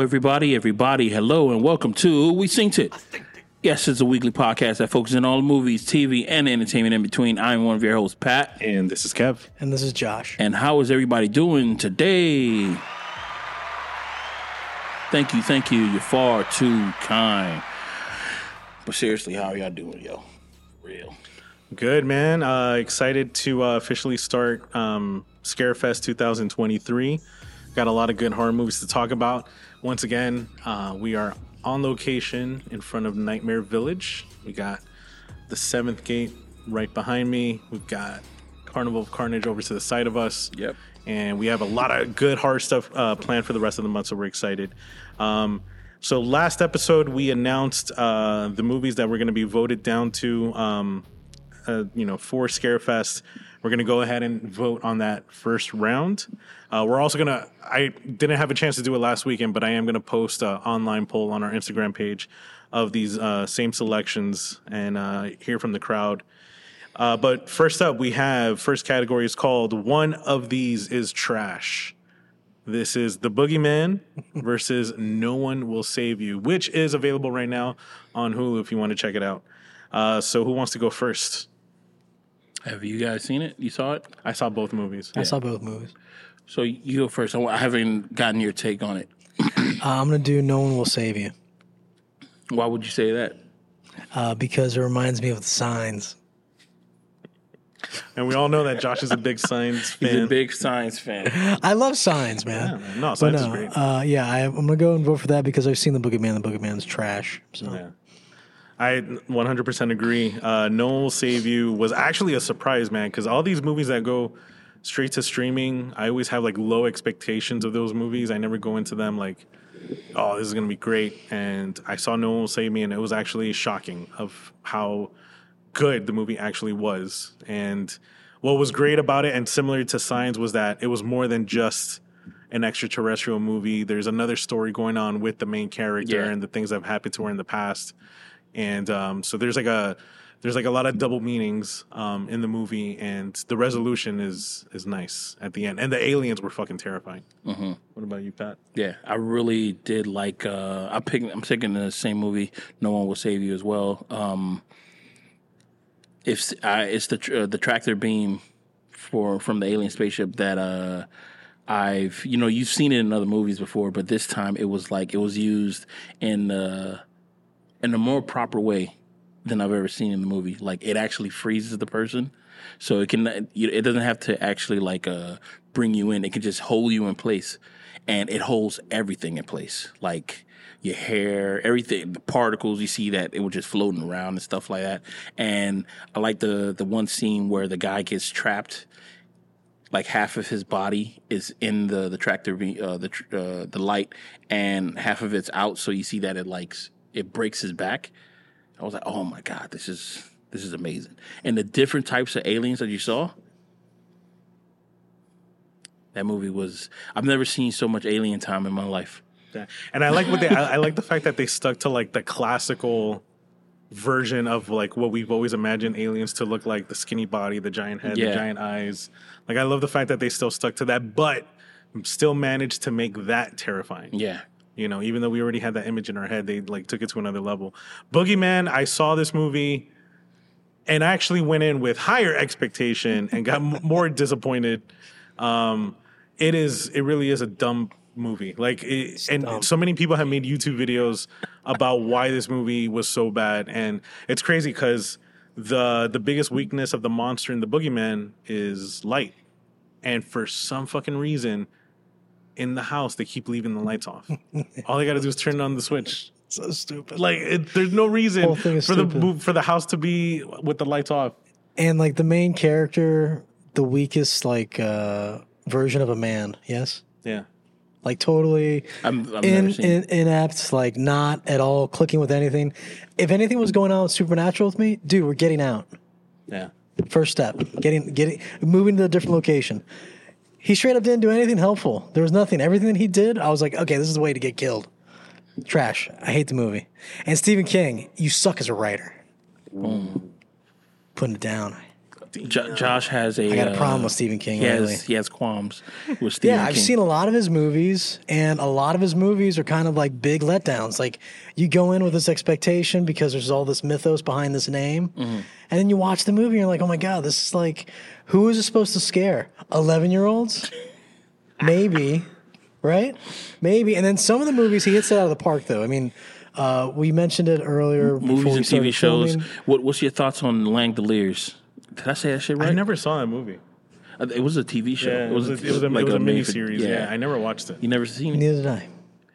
Hello, everybody, everybody. Hello, and welcome to We Synced It. Yes, it's a weekly podcast that focuses on all the movies, TV, and entertainment in between. I'm one of your hosts, Pat. And this is Kev. And this is Josh. And how is everybody doing today? Thank you, thank you. You're far too kind. But seriously, how are y'all doing, yo? Real. Good, man. Uh, excited to uh, officially start um, Scarefest 2023. Got a lot of good horror movies to talk about. Once again, uh, we are on location in front of Nightmare Village. We got the seventh gate right behind me. We've got Carnival of Carnage over to the side of us. Yep. And we have a lot of good horror stuff uh, planned for the rest of the month, so we're excited. Um, so last episode we announced uh, the movies that we're going to be voted down to, um, uh, you know, for Scarefest. We're going to go ahead and vote on that first round. Uh, we're also going to, I didn't have a chance to do it last weekend, but I am going to post an online poll on our Instagram page of these uh, same selections and uh, hear from the crowd. Uh, but first up, we have first category is called One of These is Trash. This is The Boogeyman versus No One Will Save You, which is available right now on Hulu if you want to check it out. Uh, so, who wants to go first? Have you guys seen it? You saw it? I saw both movies. I saw both movies. So you go first. I haven't gotten your take on it. Uh, I'm going to do No One Will Save You Why would you say that? uh, because it reminds me of the signs. And we all know that Josh is a big Signs fan. He's a big science fan. I love signs, man. Yeah, man. No, But Signs is no, great. uh, yeah, I, I'm going to go and vote for that because I've seen the Boogeyman. The Boogeyman's trash. So Yeah. I 100% agree. Uh, no One Will Save You was actually a surprise, man, because all these movies that go straight to streaming, I always have like low expectations of those movies. I never go into them like, oh, this is going to be great. And I saw No One Will Save Me, and it was actually shocking of how good the movie actually was. And what was great about it, and similar to Signs, was that it was more than just an extraterrestrial movie. There's another story going on with the main character Yeah. and the things that have happened to her in the past. And um, so there's like a there's like a lot of double meanings um, in the movie, and the resolution is is nice at the end. And the aliens were fucking terrifying. Mm-hmm. What about you, Pat? Yeah, I really did like. Uh, I pick. I'm picking the same movie. No one will save you as well. Um, if uh, it's the uh, the tractor beam for from the alien spaceship that uh, I've you know you've seen it in other movies before, but this time it was like it was used in uh, in a more proper way than I've ever seen in the movie. Like it actually freezes the person, so it can it doesn't have to actually like uh, bring you in. It can just hold you in place, and it holds everything in place, like your hair, everything, the particles. You see that it was just floating around and stuff like that. And I like the the one scene where the guy gets trapped. Like half of his body is in the the tractor, uh, the uh, the light, and half of it's out. So you see that it like s- it breaks his back. I was like, oh my god, this is this is amazing. And the different types of aliens that you saw. That movie was I've never seen so much alien time in my life. Yeah. And I like what they I, I like the fact that they stuck to like the classical version of like what we've always imagined aliens to look like the skinny body the giant head Yeah. the giant eyes like i love the fact that they still stuck to that but still managed to make that terrifying Yeah. You know even though we already had that image in our head they like took it to another level. Boogeyman i saw this movie and I actually went in with higher expectation and got m- more disappointed. Um it is it really is a dumb movie. Like it, and so many people have made youtube videos about why this movie was so bad. And it's crazy because the the biggest weakness of the monster in the boogeyman is light. And for some fucking reason in the house they keep leaving the lights off all they gotta do is turn on the switch so stupid. like it, there's no reason Whole thing is for the stupid. mo- for the house to be with the lights off And like the main character, the weakest like uh, version of a man. Yes, yeah like totally I'm, I've in, in, inept, like not at all clicking with anything. If anything was going on with supernatural with me, dude, we're getting out. yeah First step, getting getting moving to a different location. He straight up didn't do anything helpful. There was nothing. Everything that he did, I was like, okay, this is the way to get killed. Trash. I hate the movie. And Stephen King, you suck as a writer. Mm. Putting it down. Jo- Josh has a. I got a uh, problem with Stephen King He lately. has, he has qualms with Stephen King. Yeah, I've King. seen a lot of his movies, and a lot of his movies are kind of like big letdowns. Like you go in with this expectation because there's all this mythos behind this name, Mm-hmm. and then you watch the movie, and you're like, oh my god, this is like, who is it supposed to scare? Eleven year olds? Maybe, right? Maybe. And then some of the movies he hits it out of the park, though. I mean. Uh, we mentioned it earlier. movies and started TV shows. What, what's your thoughts on Langoliers? Did I say that shit right? I never saw that movie. Uh, It was a TV show. Yeah, it was a, it was a, like it was a made mini for- series. Yeah. I never watched it. You never seen it? Neither did I.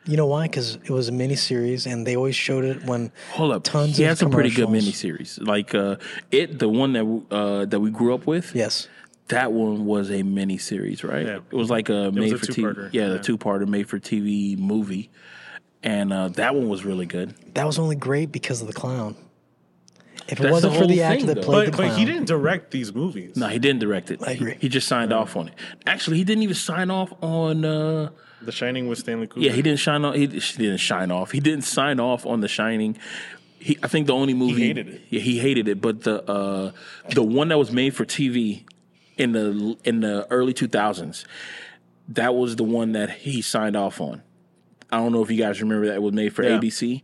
You know why? Because it was a mini series, and they always showed it when Hold up. tons he of had some pretty good commercials. miniseries. Like uh, it, the one that uh, that we grew up with. Yes. That one was a mini series, right? Yeah. It was like a was made a for two-parter, TV. Yeah, the yeah. two parter made for TV movie, and uh, that one was really good. That was only great because of the clown. If it That's wasn't the for the whole actor thing, that though. played But the but clown, he didn't direct these movies. No, he didn't direct it. I agree. He just signed off on it. Actually, he didn't even sign off on. Uh, The Shining with Stanley Kubrick. yeah, he didn't shine off. He didn't shine off. He didn't sign off on The Shining. He, I think the only movie He hated it. Yeah, he hated it. But the uh, the one that was made for TV in the in the early two thousands, that was the one that he signed off on. I don't know if you guys remember that it was made for Yeah. ABC.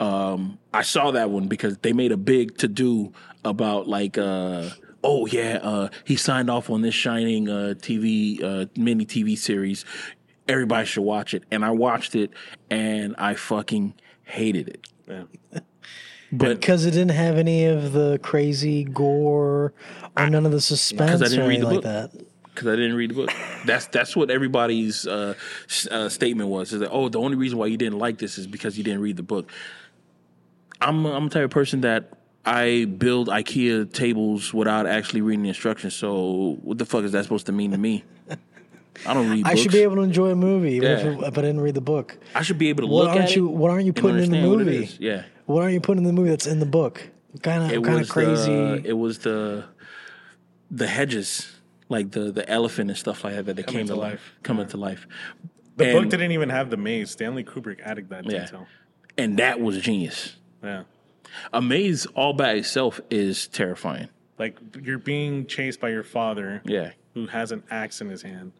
Um, I saw that one because they made a big to do about like, uh, oh yeah, uh, he signed off on this Shining uh, TV uh, mini TV series. Everybody should watch it, and I watched it, and I fucking hated it. Yeah. But because it didn't have any of the crazy gore or none of the suspense I didn't or read the anything like book. that. because I didn't read the book. That's that's what everybody's uh, uh, statement was. Is that oh, the only reason why you didn't like this is because you didn't read the book. I'm I'm the type of person that I build IKEA tables without actually reading the instructions. So what the fuck is that supposed to mean to me? I don't read. I books. should be able to enjoy a movie, even if, Yeah. it, if I didn't read the book. I should be able to What look aren't at you? it. What aren't you putting in the understand what movie? Yeah, What aren't you putting in the movie that's in the book? Kind of, it kind was of crazy. The, it was the the hedges, like the the elephant and stuff like that that they came to to life, life. coming to life. The And- book didn't even have the maze. Stanley Kubrick added that Yeah. detail. and that was genius. Yeah. A maze all by itself is terrifying. Like you're being chased by your father, Yeah. who has an axe in his hand,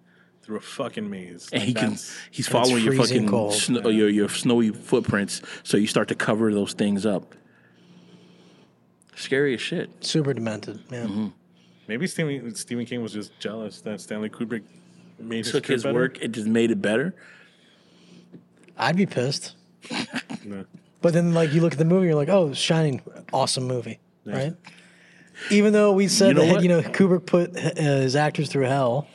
through a fucking maze. And Like, he can he's following your fucking cold. snow, your your snowy footprints, so you start to cover those things up. Scary as shit. Super demented. Yeah. Mm-hmm. Maybe Stephen, Stephen King was just jealous that Stanley Kubrick made his Took script his work, it just made it better. I'd be pissed. No. But then, like, you look at the movie, you're like, oh, Shining, awesome movie, right? Even though we said You know that, what? you know, Kubrick put uh, his actors through hell,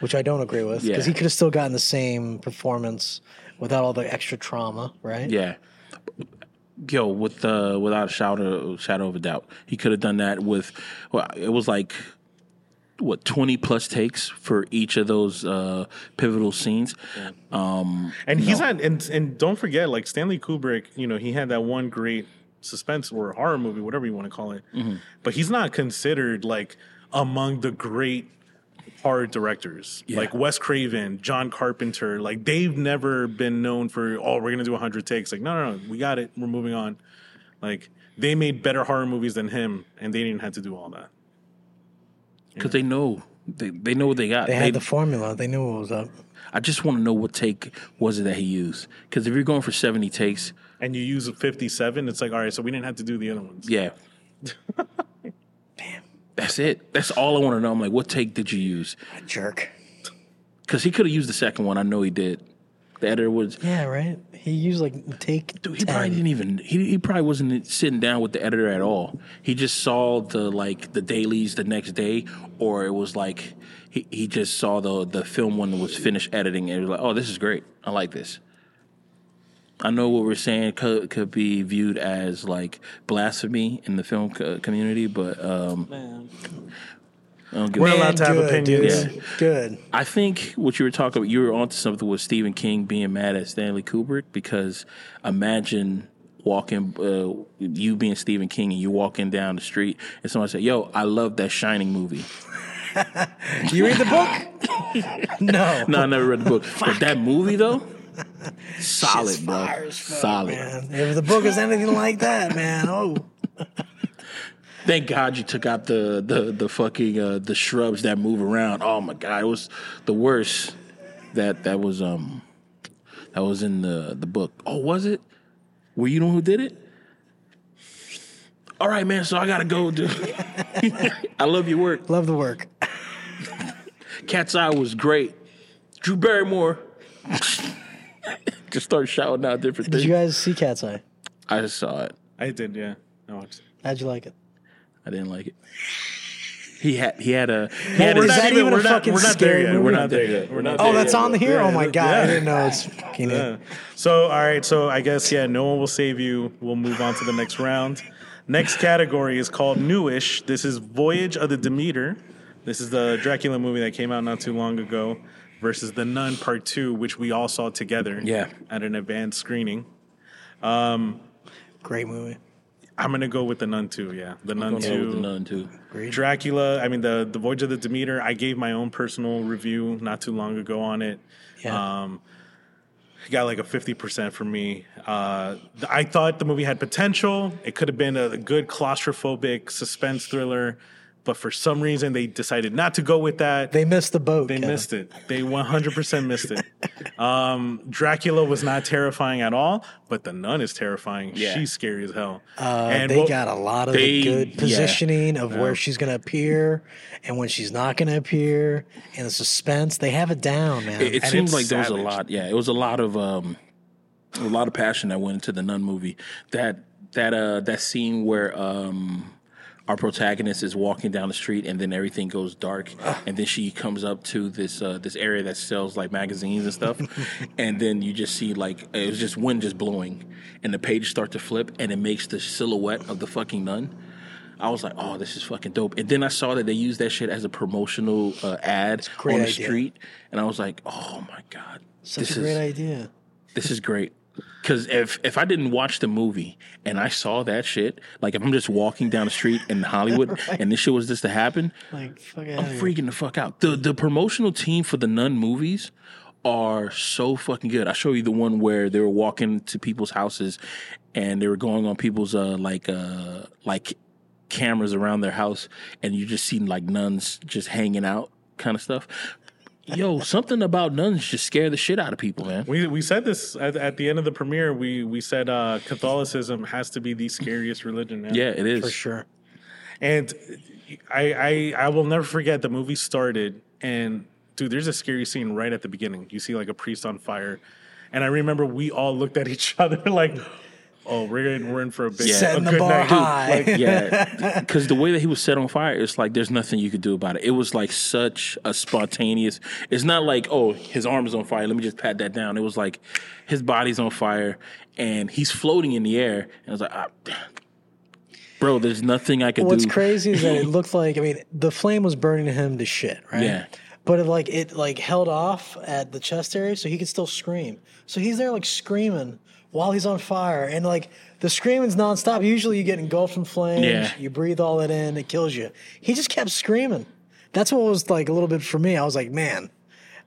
which I don't agree with, because Yeah. he could have still gotten the same performance without all the extra trauma, right? Yeah. Yo, with uh, without a shadow shadow of a doubt, he could have done that with. Well, it was like what twenty plus takes for each of those uh, pivotal scenes. Um, And he's had, and and don't forget, like Stanley Kubrick, you know, he had that one great suspense or horror movie, whatever you want to call it. Mm-hmm. But he's not considered like among the great horror directors, Yeah. like Wes Craven, John Carpenter. Like they've never been known for, oh, we're gonna do hundred takes. Like no, no, no, we got it. We're moving on. Like they made better horror movies than him, and they didn't have to do all that. Because they know they, they know what they got. They They- had the formula. They knew what was up. I just want to know what take was it that he used. Because if you're going for seventy takes, And you use a fifty-seven, it's like, all right, so we didn't have to do the other ones. yeah. Damn. That's it. That's all I want to know. I'm like, what take did you use? A jerk. Because he could have used the second one. I know he did. The editor was. Yeah, right? He used, like, take Dude, he 10. probably didn't even. He, he probably wasn't sitting down with the editor at all. He just saw the like the dailies the next day, or it was like he, he just saw the the film when it was finished editing, and it was like, oh, this is great. I like this. I know what we're saying could could be viewed as like blasphemy in the film co- community, but um, I don't give We're allowed to have good, opinions. dude. Good. I think what you were talking about, you were onto something with Stephen King being mad at Stanley Kubrick because imagine walking, uh, you being Stephen King and you walking down the street and someone say, "Yo, I love that Shining movie." You read the book? no. No, I never read the book, but that movie though, solid, bro, fire fuck, solid. Man, if the book is anything like that, man, oh. Thank God you took out the the the fucking uh, the shrubs that move around. Oh my God, it was the worst. That that was um that was in the the book. Oh, was it? Were you the one who did it? All right, man. So I gotta go. Dude. I love your work. Love the work. Cat's Eye was great. Drew Barrymore. Just start shouting out different things. Did things. you guys see Cat's Eye? I just saw it. I did, yeah. I watched it. How'd you like it? I didn't like it. He had he had a he had his- that even a we're not, fucking we're not there yet. movie? We're not there yet. We're not Oh, that's yet. on the here. Yeah, Oh my god, I didn't know it's fucking. Yeah. So, all right. So, I guess yeah, no one will save you. We'll move on to the next round. Next category is called newish. This is Voyage of the Demeter. This is the Dracula movie that came out not too long ago versus The Nun Part Two, which we all saw together. Yeah. At an advanced screening. Um, Great movie. I'm gonna go with The Nun Two. Yeah, The Nun Gonna Two. with the nun too. Dracula. I mean, the the Voyage of the Demeter. I gave my own personal review not too long ago on it. Yeah. Um, got like a 50% for me. Uh, I thought the movie had potential. It could have been a good claustrophobic suspense thriller, but for some reason they decided not to go with that. they missed the boat. They Kevin. missed it. They 100% missed it. Um, Dracula was not terrifying at all, but the nun is terrifying. Yeah. She's scary as hell. Uh, and they what- got a lot of they- the good yeah. positioning of where she's going to appear and when she's not going to appear, and the suspense. They have it down, man. It, it And seemed it's like there was a lot. Yeah, it was a lot of um, a lot of passion that went into the Nun movie. That that uh that scene where um our protagonist is walking down the street and then everything goes dark and then she comes up to this uh, this area that sells like magazines and stuff and then you just see like it was just wind just blowing and the pages start to flip and it makes the silhouette of the fucking nun I was like, oh, this is fucking dope. And then I saw that they used that shit as a promotional uh, ad great on the idea. street, and I was like, oh my god, Such this a great is idea. this is great. Because if if I didn't watch the movie and I saw that shit, like if I'm just walking down the street in Hollywood and this shit was just to happen, Like, fuck I'm outta here. freaking the fuck out. The the promotional team for the Nun movies are so fucking good. I show you the one where they were walking to people's houses and they were going on people's uh like uh like cameras around their house and you just seen like nuns just hanging out kind of stuff. Yo, something about nuns just scare the shit out of people, man. We we said this at, at the end of the premiere. We we said uh, Catholicism has to be the scariest religion. man. Yeah, it is. For sure. and I, I I will never forget the movie started and dude, there's a scary scene right at the beginning. You see like a priest on fire, and I remember we all looked at each other like, oh, we're in, we're in for a big Setting a the good bar night. high. Like, yeah, because the way that he was set on fire, it's like there's nothing you could do about it. It was like such a spontaneous. It's not like oh his arm is on fire. Let me just pat that down. It was like his body's on fire and he's floating in the air. And I was like, ah, bro, there's nothing I could What's do. What's crazy is that it looked like I mean the flame was burning him to shit, right? Yeah. But it like it like held off at the chest area so he could still scream. So he's there like screaming while he's on fire and like the screaming's nonstop. Usually you get engulfed in flames, Yeah. you breathe all that in, it kills you. He just kept screaming. That's what was like a little bit for me. I was like, man,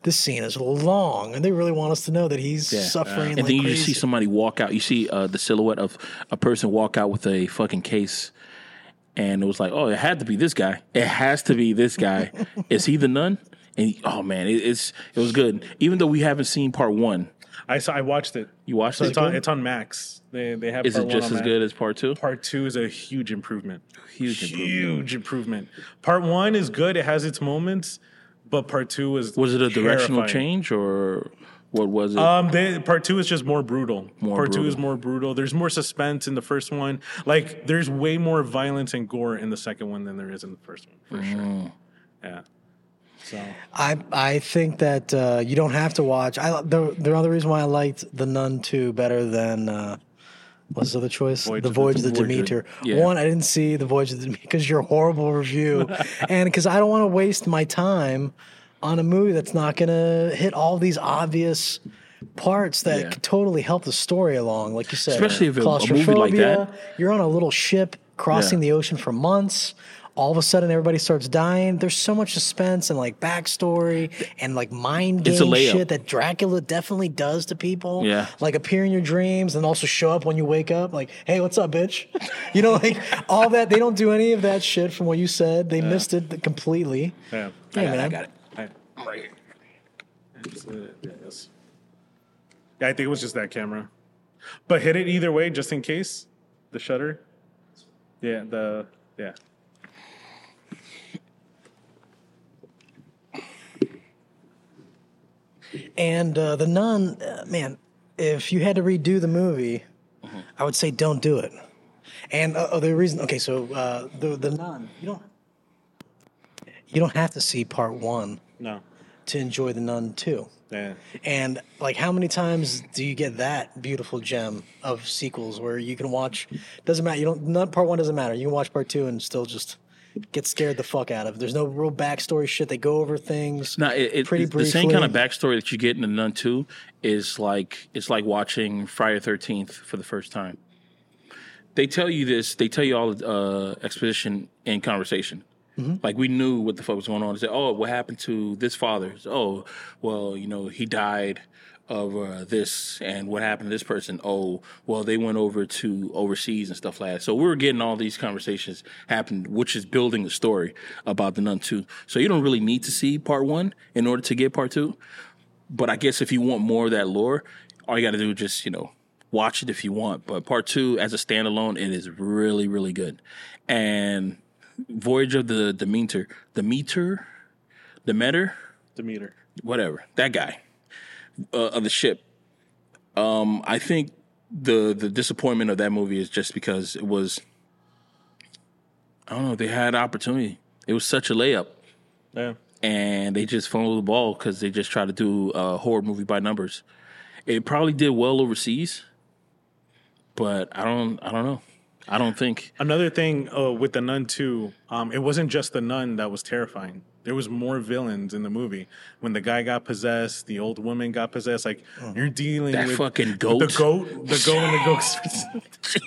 this scene is long, and they really want us to know that he's suffering. And like then you crazy. just see somebody walk out. You see uh, the silhouette of a person walk out with a fucking case, and it was like, oh, it had to be this guy. It has to be this guy. Is he the nun? And he, oh man, it, it's it was good. Even though we haven't seen part one, I saw I watched it. you watched So it. it's on it's on Max. They they have. Is it just as Max. good as part two? Part two is a huge improvement. Huge improvement. Huge improvement. Part one is good. It has its moments, but part two is Was it a directional terrifying. change or what was it? Um, they, part two is just more brutal. More part two is more brutal. There's more suspense in the first one. Like there's way more violence and gore in the second one than there is in the first one, for Mm. sure. Yeah. So I I think that uh, you don't have to watch. I the the other reason why I liked the Nun two better than uh, what's the other choice? Voyage the Voyage of the of- Demeter. yeah. One, I didn't see the Voyage of the Demeter because your horrible review, and because I don't want to waste my time on a movie that's not going to hit all these obvious parts that Yeah. could totally help the story along. Like you said, Especially if a- a movie like that- You're on a little ship crossing Yeah. the ocean for months. All of a sudden everybody starts dying. There's so much suspense and like backstory and like mind game shit that Dracula definitely does to people. Yeah. Like appear in your dreams and also show up when you wake up. Like, hey, what's up, bitch? You know, like all that. They don't do any of that shit from what you said. They missed it completely. Yeah. Hey, man. I got it. I'm right here. It's, yeah, yes. Yeah, I think it was just that camera. But hit it either way, just in case. The shutter. Yeah, the yeah. And uh, the nun, uh, man, if you had to redo the movie, I would say don't do it. And uh, oh, the reason, okay, so uh, the the nun, you don't you don't have to see part one No. to enjoy the nun two. Yeah. And like, how many times do you get that beautiful gem of sequels where you can watch? Doesn't matter. You don't. Not part one doesn't matter. You can watch part two and still just get scared the fuck out of. There's no real backstory shit. They go over things. No, it, it, pretty it's the same kind of backstory that you get in the Nun Two is like it's like watching Friday Thirteenth for the first time. They tell you this. They tell you all the uh, exposition in conversation. Mm-hmm. Like we knew what the fuck was going on. They said, "Oh, what happened to this father?" Oh, well, you know, he died of uh, this, and what happened to this person? Oh, well, they went over to overseas and stuff like that. So we were getting all these conversations happen, which is building the story about the Nun Two. So you don't really need to see part one in order to get part two. But I guess if you want more of that lore, all you got to do is just you know watch it if you want. But part two, as a standalone, it is really really good. And Voyage of the Demeter, Demeter, Demeter, Demeter. whatever that guy uh, of the ship. Um, I think the the disappointment of that movie is just because it was. I don't know. They had opportunity. It was such a layup Yeah. and they just fumbled the ball because they just tried to do a horror movie by numbers. It probably did well overseas, but I don't. I don't know. I don't think. Another thing uh, with the Nun too, um, it wasn't just the nun that was terrifying. There was more villains in the movie. When the guy got possessed, the old woman got possessed. Like you're dealing That with fucking goat, the goat. goat, the goat, and the ghost.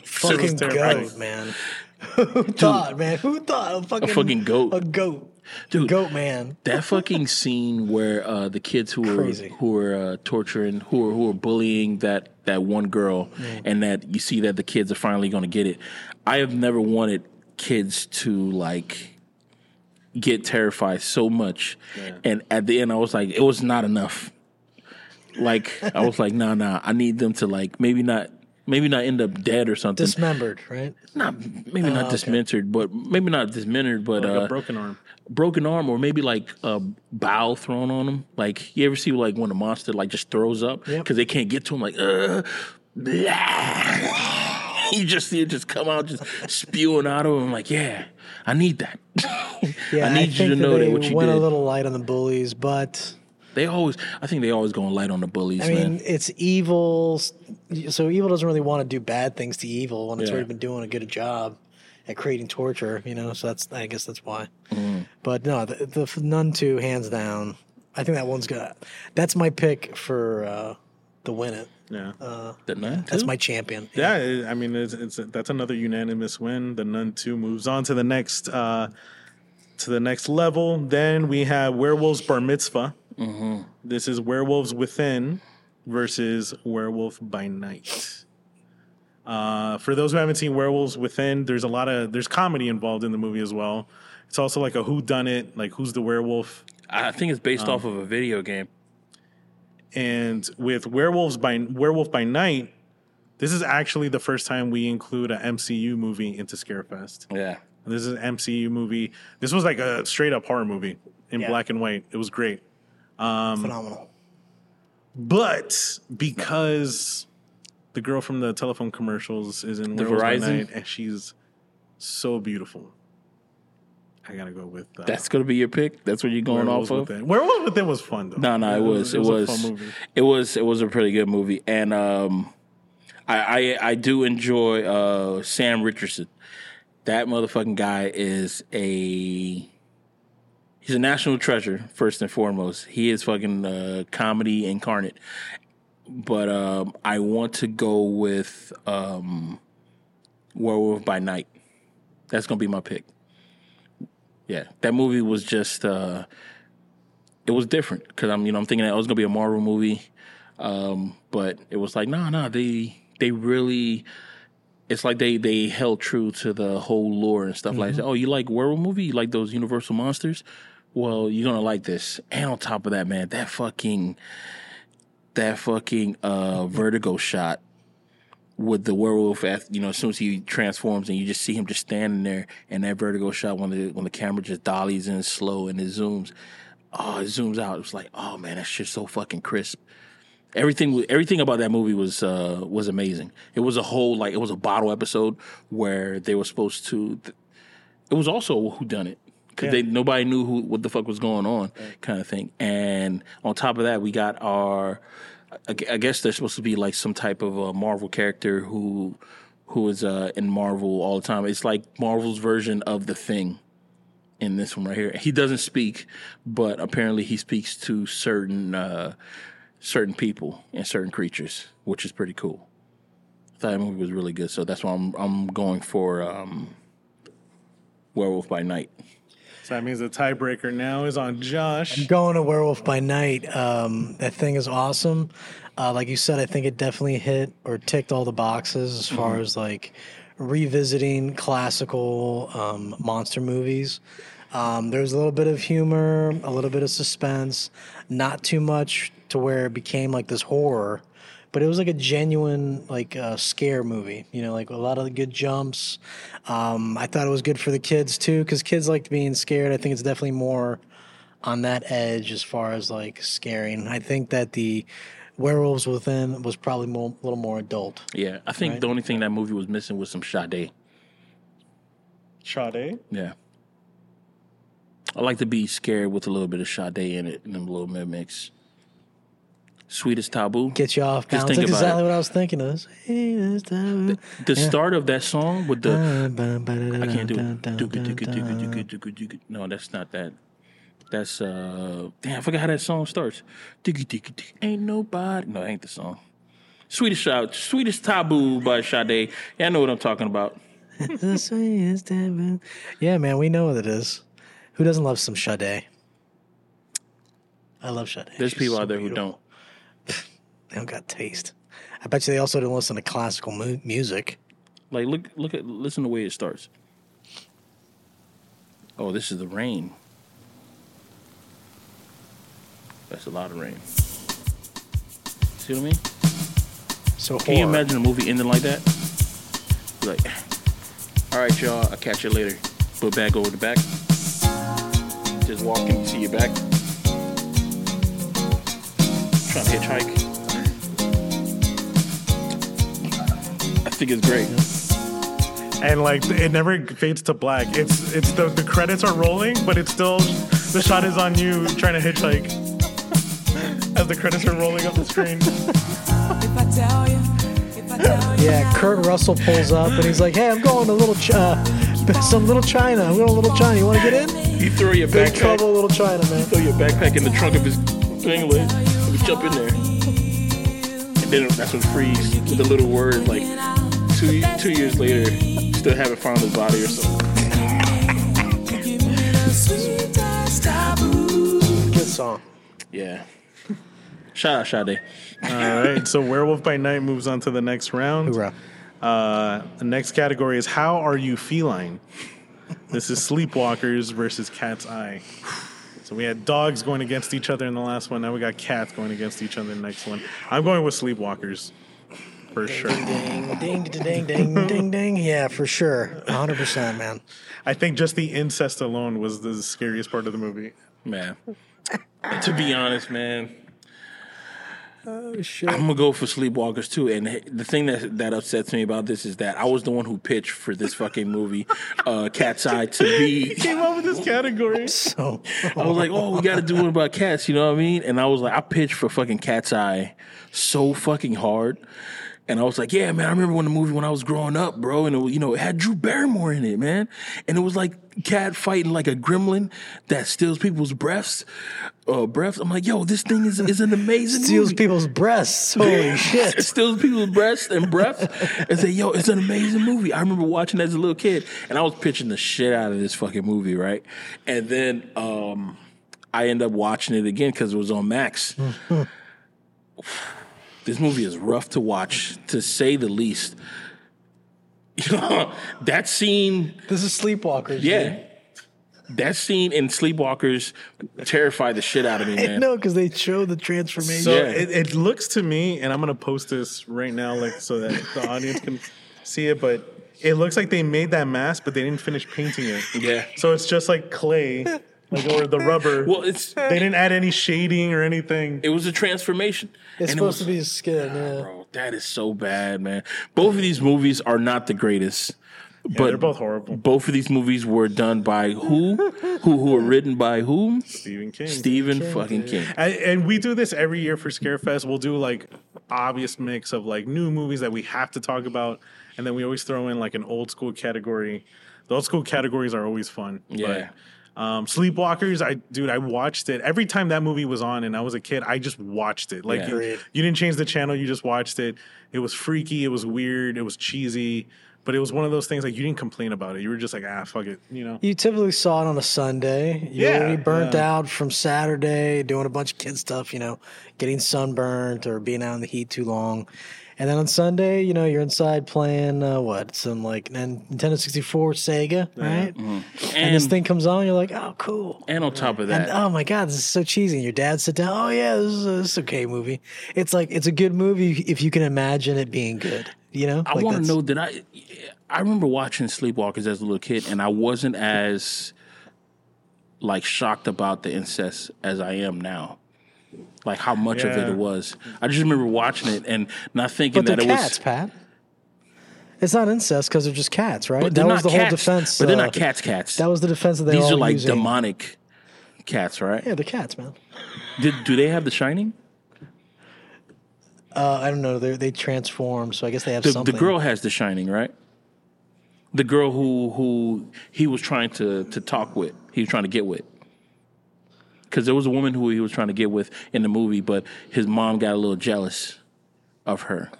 fucking goat, man. Who thought, man? Who thought a fucking, fucking goat. A goat. Dude. Goat man. That fucking scene where uh, the kids who were Crazy. who were uh, torturing, who were who were bullying that that one girl, and that you see that the kids are finally going to get it. I have never wanted kids to like get terrified so much, and at the end, I was like, it was not enough. Like I was like, nah, nah, I need them to like maybe not. Maybe not end up dead or something. Dismembered, right? not maybe not dismembered, but maybe not dismembered, but like uh, a broken arm. broken arm or maybe like a bow thrown on them. Like you ever see like when a monster like just throws up because Yep. they can't get to him. Like, uh, blah. you just see it just come out just spewing out of him. Like, yeah, I need that. Yeah, I need you think to know they that what you went did. a little light on the bullies, but they always, I think they always going light on the bullies, I man. mean, it's evil. So evil doesn't really want to do bad things to evil when it's Yeah. already been doing a good job at creating torture. You know, so that's I guess that's why. Mm-hmm. But no, the, the Nun Two, hands down. I think that one's gonna. That's my pick for uh, the win it. Yeah. the nun, That's my champion. Yeah, it- I mean, it's, it's that's another unanimous win. The Nun Two moves on to the next uh, to the next level. Then we have Werewolves Bar Mitzvah. This is Werewolves Within versus Werewolf by Night. Uh, for those who haven't seen Werewolves Within, there's a lot of there's comedy involved in the movie as well. It's also like a who done it, like who's the werewolf. I think it's based off of a video game. And with Werewolves by Werewolf by Night, this is actually the first time we include a MCU movie into Scarefest. Yeah. This is an MCU movie. This was like a straight up horror movie in Yeah. black and white. It was great. Um, Phenomenal. But because the girl from the telephone commercials is in The Werewolves by Night and she's so beautiful, I gotta go with uh, That's to be your pick? That's what you're going Werewolves off of? Within. Werewolves Within was fun though. No, no, it was, it was, a fun movie. it was, it was a pretty good movie, and um, I, I, I do enjoy uh Sam Richardson. That motherfucking guy is a, he's a national treasure first and foremost. He is fucking uh, comedy incarnate. But um, I want to go with um, Werewolf by Night. That's gonna be my pick. Yeah, that movie was just uh, it was different because I'm you know I'm thinking that it was gonna be a Marvel movie, um, but it was like no no they they really it's like they they held true to the whole lore and stuff like that. Oh, you like werewolf movie? You like those Universal monsters? Well, you're gonna like this. And on top of that, man, that fucking that fucking uh vertigo shot with the werewolf at you know as soon as he transforms and you just see him just standing there and that vertigo shot when the when the camera just dollies in slow and it zooms oh it zooms out. It's like oh man that just so fucking crisp. Everything everything about that movie was uh was amazing. It was a whole like it was a bottle episode where they were supposed to it was also who done it. Because Yeah. they nobody knew who what the fuck was going on kind of thing. And on top of that we got our I gu- I guess there's supposed to be like some type of a Marvel character who who is uh, in Marvel all the time. It's like Marvel's version of the Thing in this one right here. He doesn't speak, but apparently he speaks to certain uh, certain people and certain creatures, which is pretty cool. I thought that movie was really good, so that's why I'm I'm going for um, Werewolf by Night. So that means the tiebreaker now is on Josh. Going to Werewolf by Night. Um, that thing is awesome. Uh, like you said, I think it definitely hit or ticked all the boxes as far as like revisiting classical um, monster movies. Um, there was a little bit of humor, a little bit of suspense, not too much to where it became like this horror, but it was like a genuine like uh, scare movie. You know, like a lot of the good jumps. Um, I thought it was good for the kids too, because kids like being scared. I think it's definitely more on that edge as far as like scaring. I think that the werewolves within was probably more, a little more adult. Yeah, I think the only thing that movie was missing was some Sade. Sade. Yeah. I like to be scared with a little bit of Sade in it and a little bit mix. Sweetest Taboo. Get you off Just balance. think That's about exactly it. what I was thinking of. Sweetest time. The start of that song with the I can't do it. No, that's not that. That's uh damn, I forgot how that song starts. Dooka, dooka, dooka. Ain't nobody. No, ain't the song. Sweetest shout, sweetest taboo by Sade. Yeah, I know what I'm talking about. The sweetest time. Yeah, man, we know what it is. Who doesn't love some Sade? I love Sade. There's She's people so out there who don't. They don't got taste. I bet you they also didn't listen to classical mu- music. Like look look at listen to the way it starts. Oh, this is the rain. That's a lot of rain. See what I mean? So Can you imagine a movie ending like that? Like, all right, y'all, I'll catch you later. Put back over the back. Just walking, see your back. Trying to hitchhike. I think it's great. and like it never fades to black. It's it's the the credits are rolling, but it's still the shot is on you trying to hitchhike as the credits are rolling up the screen. If I tell you, if I tell you, Yeah, Kurt Russell pulls up and he's like, "Hey, I'm going to little Ch- uh, some little China. I'm going to little China. You want to get in? You throw your Big backpack, trouble, little China, man." throw your backpack in the trunk of his thing, like, and we jump in there. And then that's when freeze with a little word like two two years later, still haven't found his body or something. give me the. Good song. Yeah. Shout out Sade. All right, so Werewolf by Night moves on to the next round. Hoorah. Uh, the next category is How Are You Feline? This is Sleepwalkers versus Cat's Eye. So we had dogs going against each other in the last one. Now we got cats going against each other in the next one. I'm going with Sleepwalkers for sure. Ding, ding, ding, ding, ding, ding. Yeah, for sure. 100%, man. I think just the incest alone was the scariest part of the movie. Man. to be honest, man, Oh, shit. I'm gonna go for Sleepwalkers too. And the thing that that upsets me about this is that I was the one who pitched for this fucking movie, uh, Cat's Eye, to be. Came up with this category. So, I was like, oh, we got to do one about cats. You know what I mean? And I was like, I pitched for fucking Cat's Eye so fucking hard And I was like, yeah, man, I remember when the movie when I was growing up, bro, and it, was- you know, it had Drew Barrymore in it, man. And it was like cat fighting like a gremlin that steals people's breaths. Uh, breaths. I'm like, yo, this thing is, is an amazing Steals movie. people's breasts. Holy shit. steals people's breasts and breath and say, yo, it's an amazing movie. I remember watching as a little kid and I was pitching the shit out of this fucking movie, right? And then um, I end up watching it again because it was on Max. this movie is rough to watch, to say the least. that scene This is Sleepwalkers. yeah. dude. That scene in Sleepwalkers terrified the shit out of me, man. No, because they show the transformation. So Yeah. it, it looks to me, and I'm gonna post this right now, like so that the audience can see it. But it looks like they made that mask, but they didn't finish painting it. Yeah. So it's just like clay, like or the rubber. Well, it's they didn't add any shading or anything. it was a transformation. it's And it supposed was- to be his skin. Ah, yeah. Bro, that is so bad, man. Both of these movies are not the greatest. but they're both horrible. Both of these movies were done by who? who who were written by whom? Stephen King. Stephen fucking King. And, and we do this every year for Scarefest. We'll do like obvious mix of like new movies that we have to talk about, and then we always throw in like an old school category. The old school categories are always fun. Yeah. But, um, Sleepwalkers, I dude, I watched it every time that movie was on, and I was a kid. I just watched it. Like Yeah. you, you didn't change the channel, you just watched it. It was freaky, it was weird, it was cheesy, but it was one of those things like you didn't complain about it. You were just like, ah, fuck it, you know. You typically saw it on a Sunday. You're Yeah, already burnt yeah. out from Saturday, doing a bunch of kid stuff, you know, getting sunburnt or being out in the heat too long. And then on Sunday, you know, you're inside playing uh, what? Some like Nin- Nintendo 64, Sega, right? And, And this thing comes on, you're like, oh, cool. and on top of And that, oh my god, this is so cheesy. And your dad sit down. Oh yeah, this is a, this is okay movie. It's like it's a good movie if you can imagine it being good. You know, I Like, want to know that I I remember watching Sleepwalkers as a little kid, and I wasn't as like shocked about the incest as I am now. Like how much of it it was. I just remember watching it and not thinking But they're that it cats, was. Pat. It's not incest because they're just cats, right? But that was the cats. whole defense. But they're uh, not cats. Cats. That was the defense that they These all are like using. demonic cats, right? Yeah, they're cats, man. Did, do they have the shining? Uh, I don't know. They they transform, so I guess they have The, the girl has the shining, right? The girl who who he was trying to to talk with, he was trying to get with. Because there was a woman who he was trying to get with in the movie, but his mom got a little jealous of her.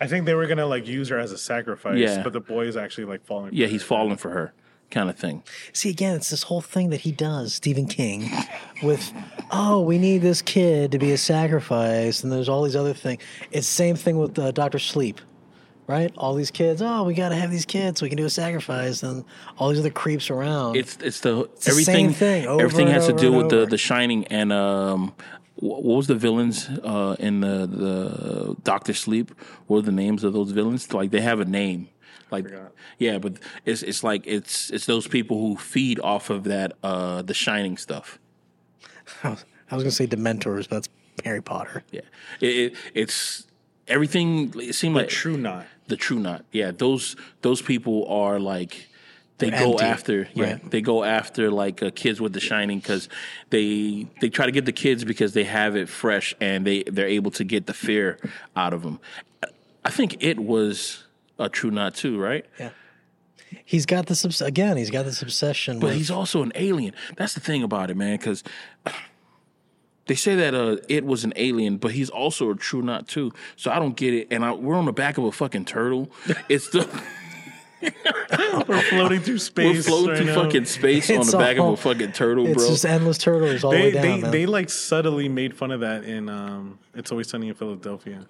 I think they were gonna like use her as a sacrifice, Yeah. but the boy is actually like falling. for Yeah, her. he's falling for her, kind of thing. See, again, it's this whole thing that he does, Stephen King, with, oh, we need this kid to be a sacrifice, and there's all these other things. It's the same thing with uh, Doctor Sleep, right? All these kids, oh, we got to have these kids so we can do a sacrifice, and all these other creeps around. It's it's the the everything same thing over everything and has to do with the over. the shining and um what was the villains uh in the the Doctor Sleep? What are the names of those villains? Like they have a name. Like yeah, but it's it's like it's it's those people who feed off of that uh the shining stuff. I was going to say Dementors, but that's Harry Potter. Yeah. It, it it's everything it seemed like the True not. the true knot. Yeah, those those people are like they They're go empty, after yeah right. they go after like uh, kids with the shining because they they try to get the kids because they have it fresh and they they're able to get the fear out of them. I think it was a true knot too, right? Yeah. He's got this, again, he's got this obsession But with. he's also an alien. That's the thing about it, man. Because they say that uh, it was an alien, but he's also a true knot too. So I don't get it. And I, we're on the back of a fucking turtle. It's the. We're floating through space. We're floating right through now. fucking space on It's the back all- of a fucking turtle, bro. it's bro. just endless turtles all the They way down, they, man. they like subtly made fun of that in um, It's Always Sunny in Philadelphia.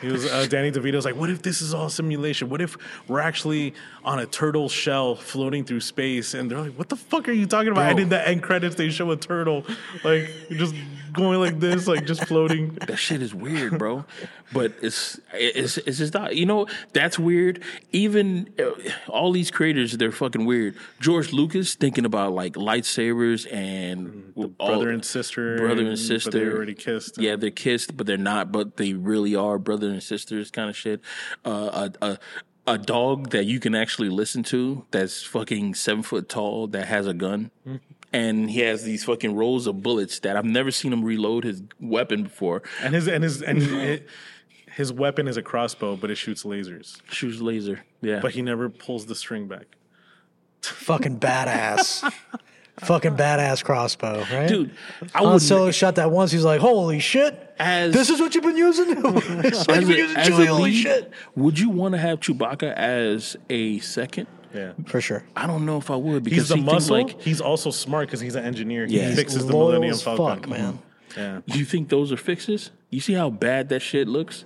He was uh, Danny DeVito's like, what if this is all simulation? What if we're actually on a turtle shell floating through space? And they're like, what the fuck are you talking about? I Bro. did the end credits. They show a turtle like just going like this, like just floating. that shit is weird, bro. but it's it's it's just not. You know that's weird. Even uh, all these creators, they're fucking weird. George Lucas thinking about like lightsabers and all- Brother and sister, brother and sister. they already kissed. Yeah, they're kissed, but they're not. But they really are brother and sisters, kind of shit. Uh, a, a a dog that you can actually listen to that's fucking seven foot tall that has a gun. And he has these fucking rolls of bullets that I've never seen him reload his weapon before. and his and his and it, his weapon is a crossbow, but it shoots lasers. Shoots laser. Yeah. But he never pulls the string back. Fucking badass. Fucking badass crossbow, right? Dude, I Han would Solo shot that once. He's like, "Holy shit! as This is what you've been using. This is what as you've been a, using, as Chewie. a Holy lead, shit!" would you want to have Chewbacca as a second? Yeah. For sure. I don't know if I would because He's the he muscle. like he's also smart because he's an engineer. He Yeah. He's fixes the Millennium Falcon. fuck, man. Yeah. Do you think those are fixes? You see how bad that shit looks?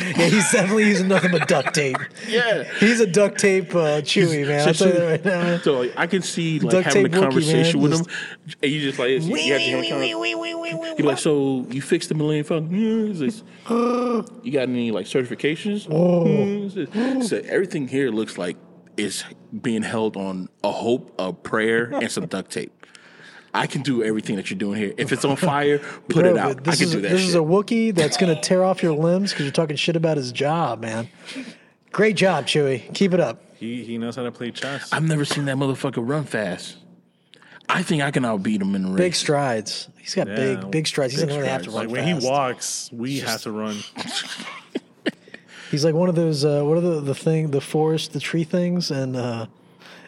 Yeah, he's definitely using nothing but duct tape. Yeah. He's a duct tape uh, Chewie man. I'll tell you that right now. So like, I can see like Duct having a tape Wookiee, conversation man, with just- him, and you just like you got your hand You're like, so you fixed the Millennium Falcon? Yeah. He You got any like certifications? Oh. So everything here looks like it's being held on a hope, a prayer, and some duct tape. I can do everything that you're doing here. If it's on fire, put it out. This I can is do that this shit. is a Wookiee that's gonna tear off your limbs because you're talking shit about his job, man. Great job, Chewie. Keep it up. He he knows how to play chess. I've never seen that motherfucker run fast. I think I can outbeat him in the race. Big strides. He's got Yeah, big big strides. He big doesn't really have to strides. run like when fast. he walks, we have to run. He's like one of those. Uh, what are the the thing? The forest, the tree things, and uh,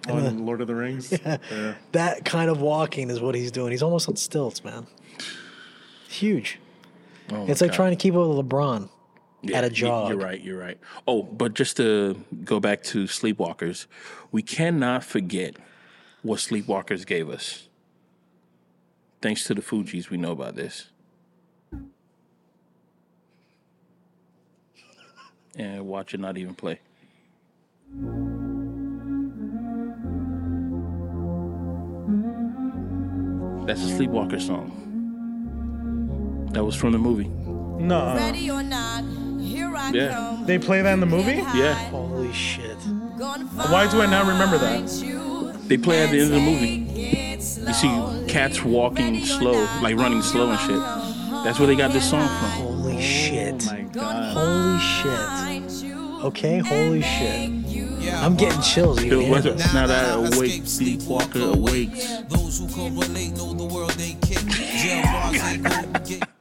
Oh, on Lord of the Rings. Yeah. that kind of walking is what he's doing. He's almost on stilts, man. Huge. Oh, It's like God. trying to keep up with LeBron Yeah, at a jog. You're right. You're right. Oh, but just to go back to Sleepwalkers, we cannot forget what Sleepwalkers gave us. Thanks to the Fugees, we know about this. And watch it not even play. That's a Sleepwalker song. That was from the movie. No, Ready or not, here I Yeah. come. they play that in the movie. Yeah. Holy shit. Why do I not remember that? They play at the end of the movie. You see cats walking slow, like running slow and shit. That's where they got this song from. Holy oh shit. Oh my god. Holy shit. Okay, holy shit. I'm getting chills even Bill hearing Weather, now that I awake, sleepwalker awakes. Those who correlate know the world ain't kick. Jail bars ain't no get.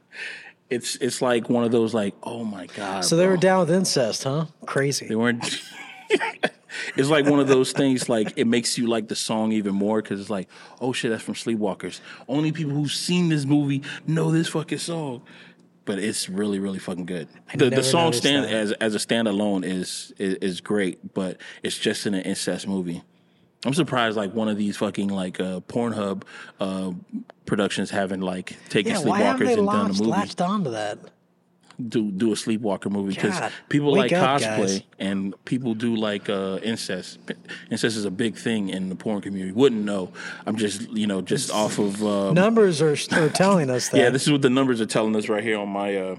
It's it's like one of those like, oh my god. So they were bro. down with incest, huh? Crazy. They weren't. it's like one of those things. Like it makes you like the song even more because it's like, oh shit, that's from Sleepwalkers. Only people who've seen this movie know this fucking song. But it's really, really fucking good. The, the song stand that. as as a standalone is, is is great, but it's just in an incest movie. I'm surprised like one of these fucking like uh, Pornhub uh, productions haven't like taken Yeah, why haven't Sleepwalkers they and done a latched, movie latched onto that? Do do a sleepwalker movie because people like up, cosplay guys. and people do like uh, incest. Incest is a big thing in the porn community. Wouldn't know. I'm just you know just off of uh, Numbers are, are telling us that. yeah. This is what the numbers are telling us right here on my uh,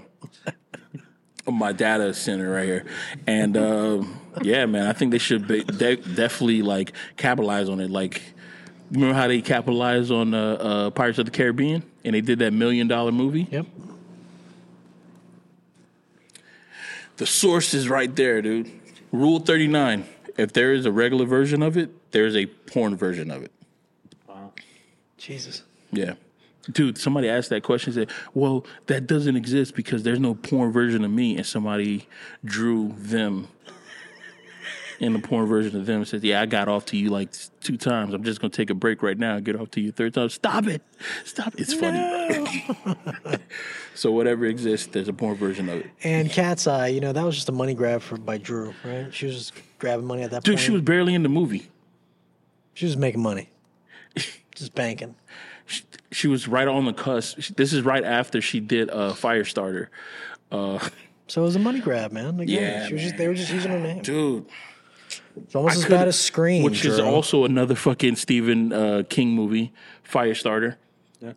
on my data center right here, and uh, yeah, man, I think they should be de- definitely like capitalize on it. Like remember how they capitalized on uh, uh, Pirates of the Caribbean and they did that million dollar movie. Yep. The source is right there, dude. Rule 39. If there is a regular version of it, there's a porn version of it. Wow. Jesus. Yeah. Dude, somebody asked that question said, Well, that doesn't exist because there's no porn version of me. And somebody drew them in the porn version of them says, Yeah, I got off to you like two times. I'm just going to take a break right now and get off to you third time. Stop it. Stop it. It's funny, bro. so, whatever exists, there's a porn version of it. And Cat's Eye, you know, that was just a money grab for by Drew, right? She was just grabbing money at that point. Dude, point. she was barely in the movie. she was making money. Just banking. she, she was right on the cusp. This is right after she did uh, Firestarter. Uh, So it was a money grab, man. Again, Yeah, she was just they were just using her name. dude, It's almost I as could've- bad as Scream, which is also another fucking Stephen uh, King movie, Firestarter. Yeah,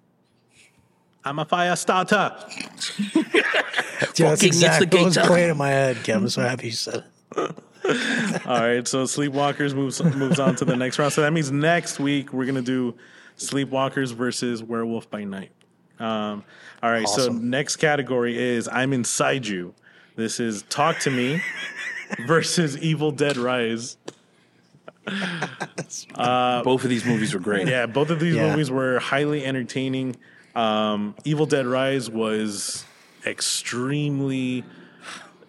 I'm a fire starter. yeah, that's exactly what was instigator. playing in my head, Kevin. I'm so happy you said it. All right, so Sleepwalkers moves moves on to the next round. So that means next week we're gonna do Sleepwalkers versus Werewolf by Night. Um, all right, so next category is I'm inside you. This is Talk to Me versus Evil Dead Rise. Both of these movies were great. Yeah, both of these Yeah. movies were highly entertaining. Um, Evil Dead Rise was extremely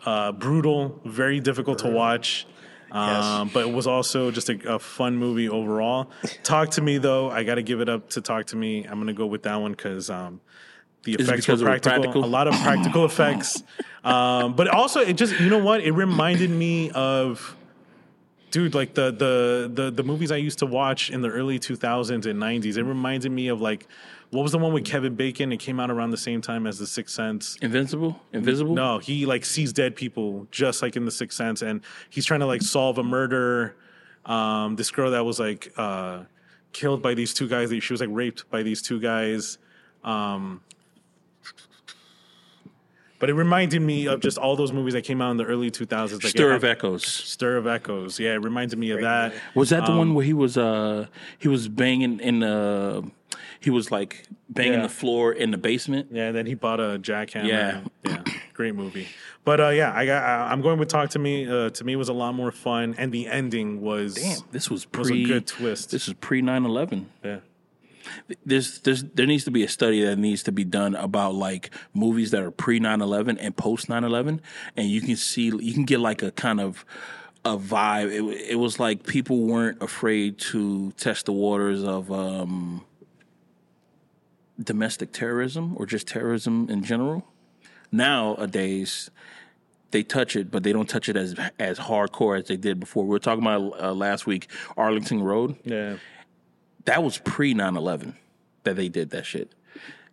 uh, brutal, very difficult to watch. Um, but it was also just a, a fun movie overall. Talk to me though, I got to give it up to Talk to Me. I'm gonna go with that one because um, the effects were practical, practical? a lot of practical effects. Um, but also, it just you know what? It reminded me of dude like the the the the movies I used to watch in the early 2000s and 90s. It reminded me of like what was the one with Kevin Bacon? It came out around the same time as The Sixth Sense. Invincible, Invisible. No, he like sees dead people just like in The Sixth Sense, and he's trying to like solve a murder. Um, this girl that was like uh, killed by these two guys. She was like raped by these two guys. Um, but it reminded me of just all those movies that came out in the early 2000s. Like it Stir had- of Echoes. Stir of Echoes. Yeah, it reminded me of that. Was that the Um, one where he was uh he was banging in the he was like banging Yeah. the floor in the basement? Yeah, and then he bought a jackhammer. Yeah. yeah, great movie. But uh, yeah, I got. I- I'm going with Talk to Me. Uh, to me, it was a lot more fun, and the ending was Damn, this was pre was a good twist. This is pre 9/11. Yeah. There's there's there needs to be a study that needs to be done about like movies that are pre 9/11 and post 9/11 and you can see you can get like a kind of a vibe. It, it was like people weren't afraid to test the waters of um, domestic terrorism or just terrorism in general. Nowadays, they touch it, but they don't touch it as as hardcore as they did before. We were talking about uh, last week, Arlington Road. Yeah. That was pre 9/11 that they did that shit.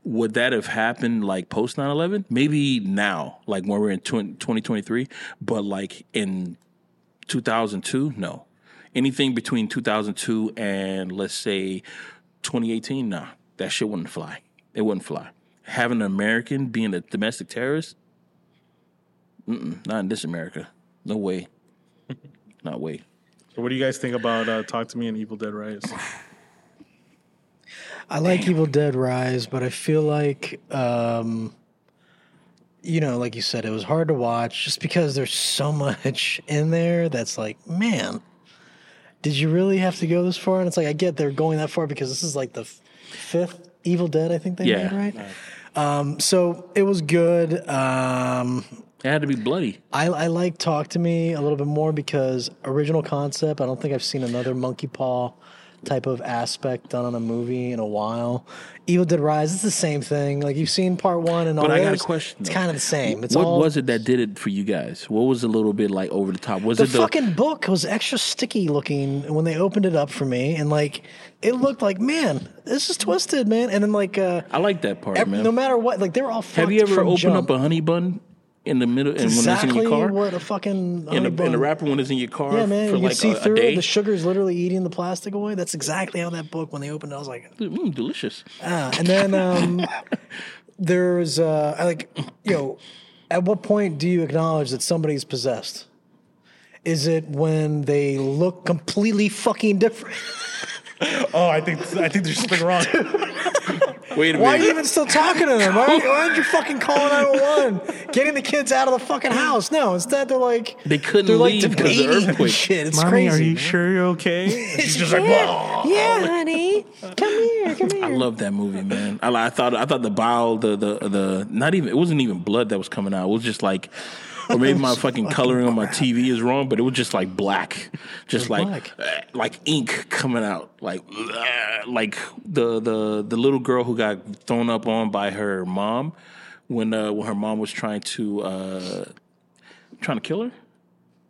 Would that have happened like post 9/11? Maybe now, like when we're in 20, 2023, but like in 2002, no. Anything between 2002 and let's say 2018, nah, that shit wouldn't fly. It wouldn't fly. Having an American being a domestic terrorist, not in this America. No way. Not way. So, what do you guys think about uh, Talk to Me and Evil Dead Rise? I like Evil Dead Rise, but I feel like, um, you know, like you said, it was hard to watch just because there's so much in there that's like, man, did you really have to go this far? And it's like, I get they're going that far because this is like the f- fifth Evil Dead, I think they Yeah. made, right? Um, so it was good. Um, It had to be bloody. I, I like Talk to Me a little bit more because original concept. I don't think I've seen another monkey paw type of aspect done on a movie in a while. Evil Dead Rise, it's the same thing. Like you've seen part one and all But I got a question. It's though. kind of the same. It's what all, was it that did it for you guys? What was a little bit like over the top? Was the it the fucking book was extra sticky looking when they opened it up for me, and like it looked like, man, this is twisted, man. And then like, uh, I like that part, man. no matter what, like they were all. Have you ever opened jump. up a honey bun in the middle and when it's in exactly your car? what a fucking in, the, in the wrapper when it's in your car Yeah, man, for you like can see a, a through day? it. The sugar's literally eating the plastic away. That's exactly how that book, when they opened it, I was like, Mm, delicious. ah. And then um, there's, uh, I like, you know, at what point do you acknowledge that somebody's possessed? Is it when they look completely fucking different? Oh, I think I think there's something wrong. Wait a Why are you even still talking to them? Why, why aren't you fucking calling 911? Getting the kids out of the fucking house? No, instead they're like They couldn't they're like leave because of the debating and earthquake. Shit, it's Mommy, crazy. are you man. sure you're okay? She's just like, yeah, yeah, honey, come here, come here. I love that movie, man. I, I thought I thought the bowel, the the the not even it wasn't even blood that was coming out. It was just like, or maybe my fucking coloring on my TV is wrong, but it was just like black, just like black. uh, like ink coming out, like uh, like the the the little girl who got thrown up on by her mom when uh, when her mom was trying to uh, trying to kill her.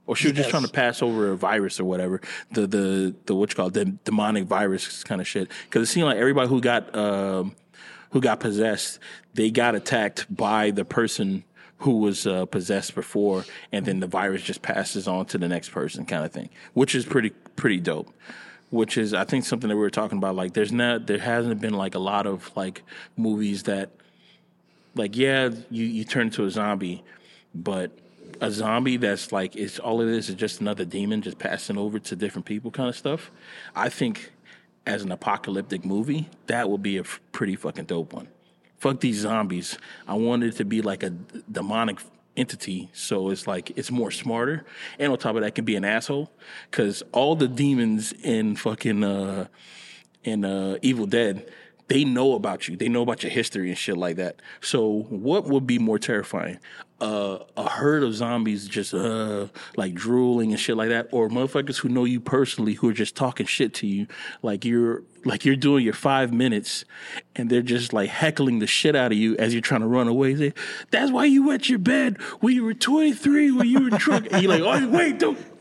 Or she was just trying to pass over a virus or whatever. The the the what you call it, the demonic virus kind of shit. Because it seemed like everybody who got um, who got possessed, they got attacked by the person who was uh, possessed before, and then the virus just passes on to the next person, kind of thing. Which is pretty pretty dope. Which is I think something that we were talking about. Like there's not there hasn't been like a lot of like movies that like yeah you you turn into a zombie, but a zombie that's like it's all it is is just another demon just passing over to different people kind of stuff. I think as an apocalyptic movie, that would be a pretty fucking dope one. Fuck these zombies. I want it to be like a demonic entity, so it's like it's more smarter, and on top of that, can be an asshole because all the demons in fucking uh in uh Evil Dead they know about you. They know about your history and shit like that. So what would be more terrifying? Uh, a herd of zombies just uh like drooling and shit like that, or motherfuckers who know you personally who are just talking shit to you, like you're like you're doing your five minutes, and they're just like heckling the shit out of you as you're trying to run away. Say, That's why you wet your bed when you were 23 when you were drunk. and you're like, oh wait, don't.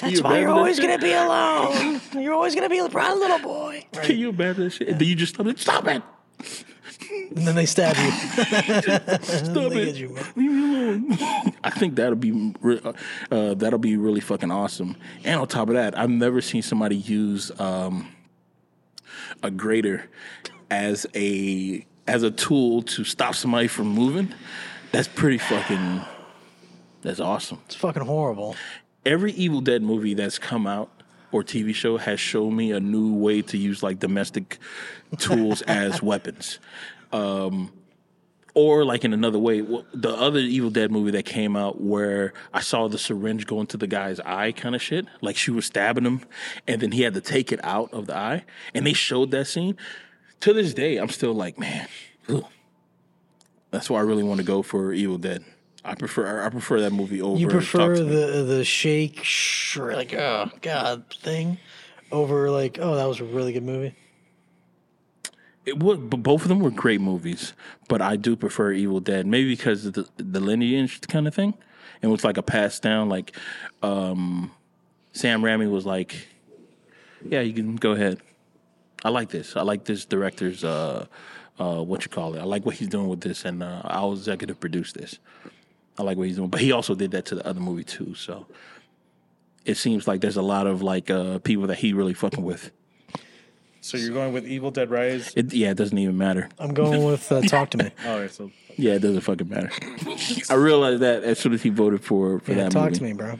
That's why you're always gonna be alone. You're always gonna be a proud little boy. Can you imagine that shit? And then you just stop it. Stop it. And then they stab you. Stop They it. you. Leave me alone. I think that'll be re- uh, that'll be really fucking awesome. And on top of that, I've never seen somebody use um, a grater as a as a tool to stop somebody from moving. That's pretty fucking. That's awesome. It's fucking horrible. Every Evil Dead movie that's come out or TV show has shown me a new way to use like domestic tools as weapons. Um, or like in another way, the other Evil Dead movie that came out where I saw the syringe go into the guy's eye, kind of shit. Like she was stabbing him, and then he had to take it out of the eye, and they showed that scene. To this day, I'm still like, man, ugh. that's why I really want to go for Evil Dead. I prefer I prefer that movie over. You prefer the the shake, sh- like oh god thing, over like oh that was a really good movie. It would, but both of them were great movies. But I do prefer Evil Dead, maybe because of the the lineage kind of thing. It was like a pass down. Like um, Sam Raimi was like, "Yeah, you can go ahead. I like this. I like this director's uh, uh, what you call it. I like what he's doing with this, and uh, I'll executive produce this. I like what he's doing. But he also did that to the other movie too. So it seems like there's a lot of like uh, people that he really fucking with. So you're going with Evil Dead Rise? It, yeah, it doesn't even matter. I'm going with uh, Talk to Me. All right, so Yeah, it doesn't fucking matter. I realized that as soon as he voted for for Yeah, that talk movie. to me, bro. all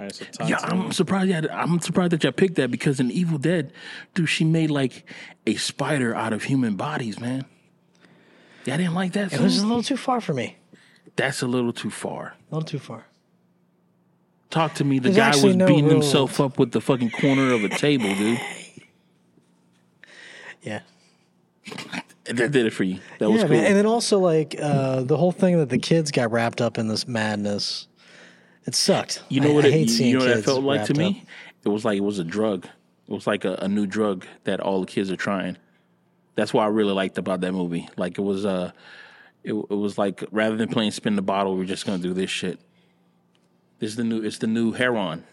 right, so talk Yeah, to me. I'm surprised. Yeah, I'm surprised that y'all picked that because in Evil Dead, dude, she made like a spider out of human bodies, man. Yeah, I didn't like that. It was a little too far for me. That's a little too far. A little too far. Talk to me. The There's guy actually was no beating real- himself up with the fucking corner of a table, dude. Yeah. That did it for you. That was yeah, cool. man. And then also like uh, the whole thing that the kids got wrapped up in this madness. It sucked. You know I, what? I It, hate you, seeing know what that kids felt like to me? up. It was like it was a drug. It was like a, a new drug that all the kids are trying. That's what I really liked about that movie. Like it was uh it, it was like rather than playing spin the bottle, we're just gonna do this shit. This is the new it's the new heron.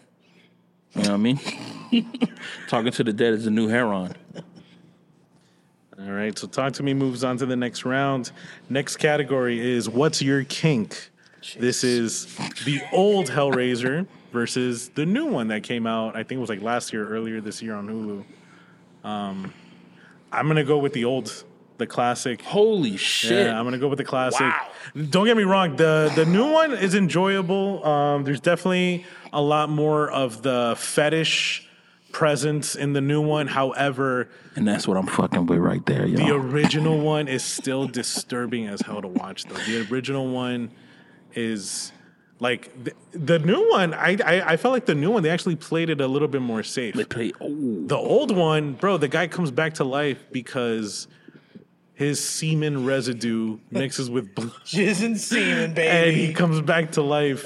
You know what I mean? Talking to the dead is the new heron. All right, so Talk to Me moves on to the next round. Next category is What's Your Kink? This is the old Hellraiser versus the new one that came out, I think it was like last year, earlier this year on Hulu. Um, I'm going to go with the old, the classic. Holy shit. Yeah, I'm gonna go with the classic. Wow. Don't get me wrong the the new one is enjoyable. Um, there's definitely a lot more of the fetish presence in the new one. However, and that's what I'm fucking with right there, Y'all. the original one is still disturbing as hell to watch. Though the original one is like the, the new one. I, I I felt like the new one they actually played it a little bit more safe. They play oh The old one, bro, the guy comes back to life because his semen residue mixes with blood. Jizz and semen, baby. and he comes back to life.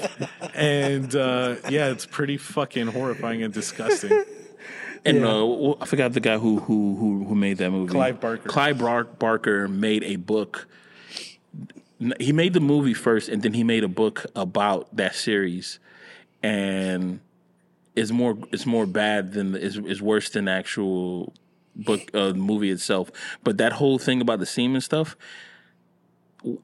And uh, yeah, it's pretty fucking horrifying and disgusting. And Yeah. uh, I forgot the guy who who who who made that movie. Clive Barker. Clive Bar- Barker made a book. He made the movie first, and then he made a book about that series, and it's more it's more bad than is is worse than the actual book uh, movie itself. But that whole thing about the semen stuff.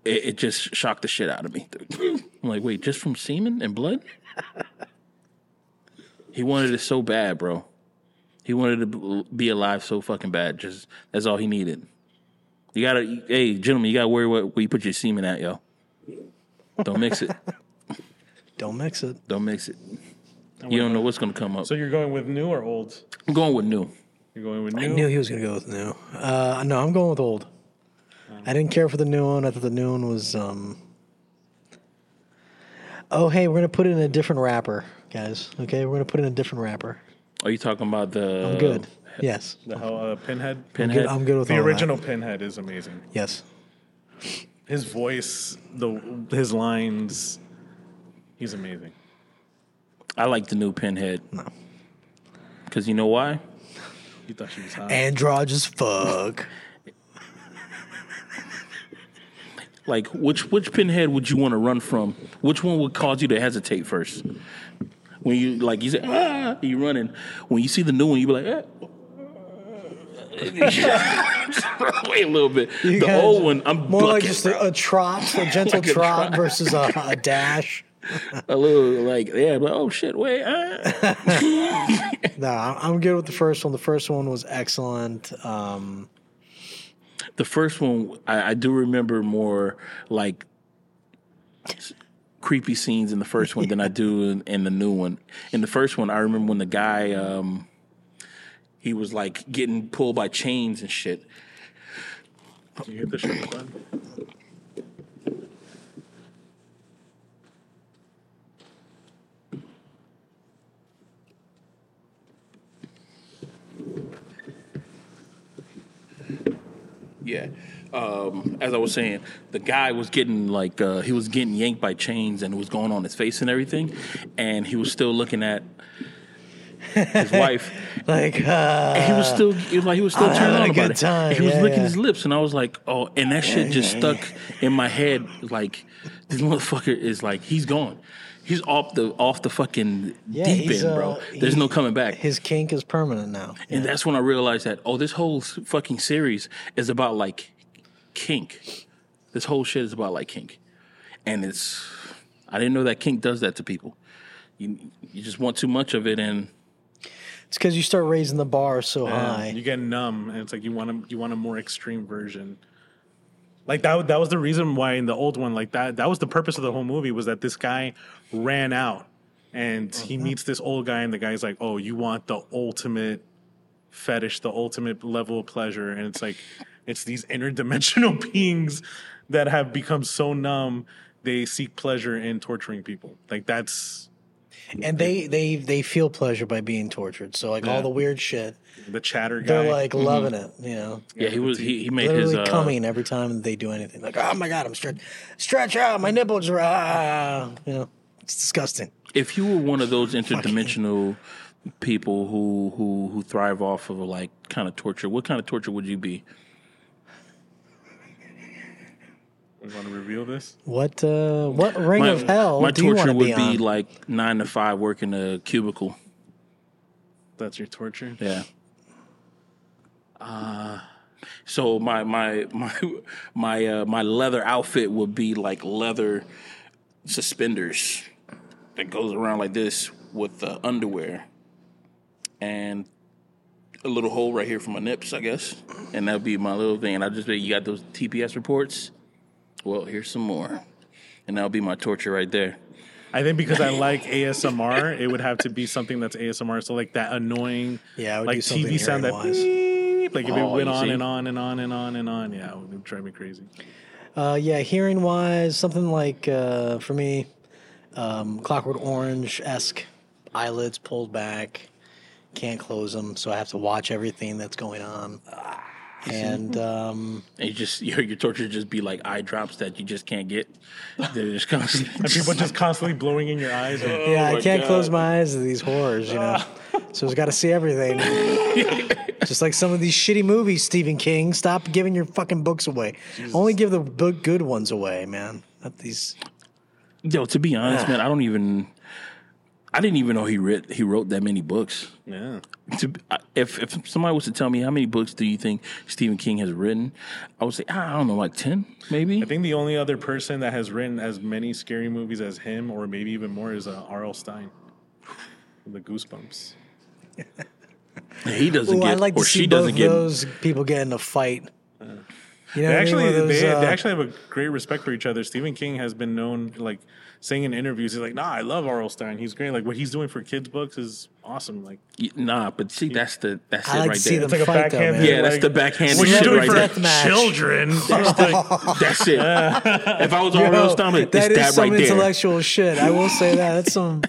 It, it just shocked the shit out of me. I'm like, wait, just from semen and blood? he wanted it so bad, bro. He wanted to be alive so fucking bad. Just that's all he needed. You gotta, hey, gentlemen, you gotta worry what where you put your semen at, yo. Don't mix it. Don't mix it. Don't mix it. You don't know what's gonna come up. So you're going with new or old? I'm going with new. You're going with new. I knew he was gonna go with new. Uh, no, I'm going with old. I didn't care for the new one. I thought the new one was. um Oh, hey, we're gonna put it in a different wrapper, guys. Okay, we're gonna put it in a different wrapper. Are you talking about the? I'm good. Yes. The hell, uh, Pinhead. Pinhead. I'm good with The all that. original Pinhead is amazing. Yes. His voice, the his lines, he's amazing. I like the new Pinhead. No. Because you know why? You thought she was hot. Androgynous fuck. Like, which which Pinhead would you want to run from? Which one would cause you to hesitate first? When you like you say ah, you running. When you see the new one, you be like, eh. wait a little bit. You the old one, I'm More like just a, a trot, a gentle Like a trot, trot. versus a, a dash. a little like yeah, but oh shit, wait. ah. No, I'm I'm good with the first one. The first one was excellent. Um, The first one, I, I do remember more like creepy scenes in the first one than I do in, in the new one. In the first one, I remember when the guy, um, he was like getting pulled by chains and shit. you hit the shit. Yeah. Um, as I was saying, the guy was getting like uh, he was getting yanked by chains and it was going on his face and everything, and he was still looking at his wife. like, uh, And he was still it was like he was still I'm turning on a about good it. time. He was Yeah, licking yeah. his lips, and I was like, "Oh!" And that shit just stuck in my head. Like this motherfucker is like he's gone. He's off the off the fucking Yeah, deep end, bro. uh, There's no coming back. his kink is permanent now. and that's when I realized that oh, this whole fucking series is about like kink. This whole shit is about like kink, and it's I didn't know that kink does that to people. You you just want too much of it, and It's because you start raising the bar so Yeah, high. you get numb, and it's like you want a you want a more extreme version. Like that that was the reason why in the old one, like that that was the purpose of the whole movie was that this guy ran out and he mm-hmm. meets this old guy, and the guy's like, "Oh, you want the ultimate fetish, the ultimate level of pleasure," and it's like it's these interdimensional beings that have become so numb they seek pleasure in torturing people. Like that's and they they they feel pleasure by being tortured. So like Yeah. all the weird shit, the chatter guy. they're like loving it. You know, yeah, he was he, he made his literally uh, coming every time they do anything. Like, oh my god, I'm stretch, stretch out, my nipples are ah. You know, it's disgusting. if you were one of those interdimensional people who who who thrive off of like kind of torture, what kind of torture would you be? We want to reveal this. What uh, what ring of hell my do torture to would be, be, like nine to five working a cubicle. That's your torture. Yeah. Uh, so my my my my uh, my leather outfit would be like leather suspenders that goes around like this with the underwear and a little hole right here for my nips, I guess. And that'd be my little thing. And I just be, you got those TPS reports? Well, here's some more. And that'll be my torture right there. I think because I like ASMR, it would have to be something that's ASMR. So like that annoying, Yeah, I would like TV sound that hearing-wise. beep, like if it Oh, went on and on and on and on and on. Yeah, it would drive me crazy. Uh, yeah, hearing wise, something like uh, for me, um, Clockwork Orange esque, eyelids pulled back, can't close them, so I have to watch everything that's going on. And um, And you just your your torture just be like eye drops that you just can't get. They're just constantly And people just constantly blowing in your eyes. And, yeah, I can't close my eyes to these horrors, you know. so I've got to see everything. Just like some of these shitty movies, Stephen King. Stop giving your fucking books away. Only give the book good ones away, man. Not these. Yo, to be honest, man, I don't even. I didn't even know he writ he wrote that many books. yeah, To, if if somebody was to tell me how many books do you think Stephen King has written, I would say I don't know, like ten, maybe. I think the only other person that has written as many scary movies as him, or maybe even more, is uh, R.L. Stine. The Goosebumps. he doesn't Ooh, get I'd like or to see she both doesn't get. those people get in a fight. You know they I actually those, they, they uh, actually have a great respect for each other. Stephen King has been known like saying in interviews, he's like, "Nah, I love R.L. Stine. He's great. Like what he's doing for kids' books is awesome. Like Nah, but see, that's the that's I it like right to see there. them like a fight, though, backhand. man. Yeah, that's like, the backhand What you shit doing right for there. Deathmatch. children? It's like- That's it. if I was Yo, R.L. Stine, like, that it's that some right there. intellectual shit. I will say that. That's some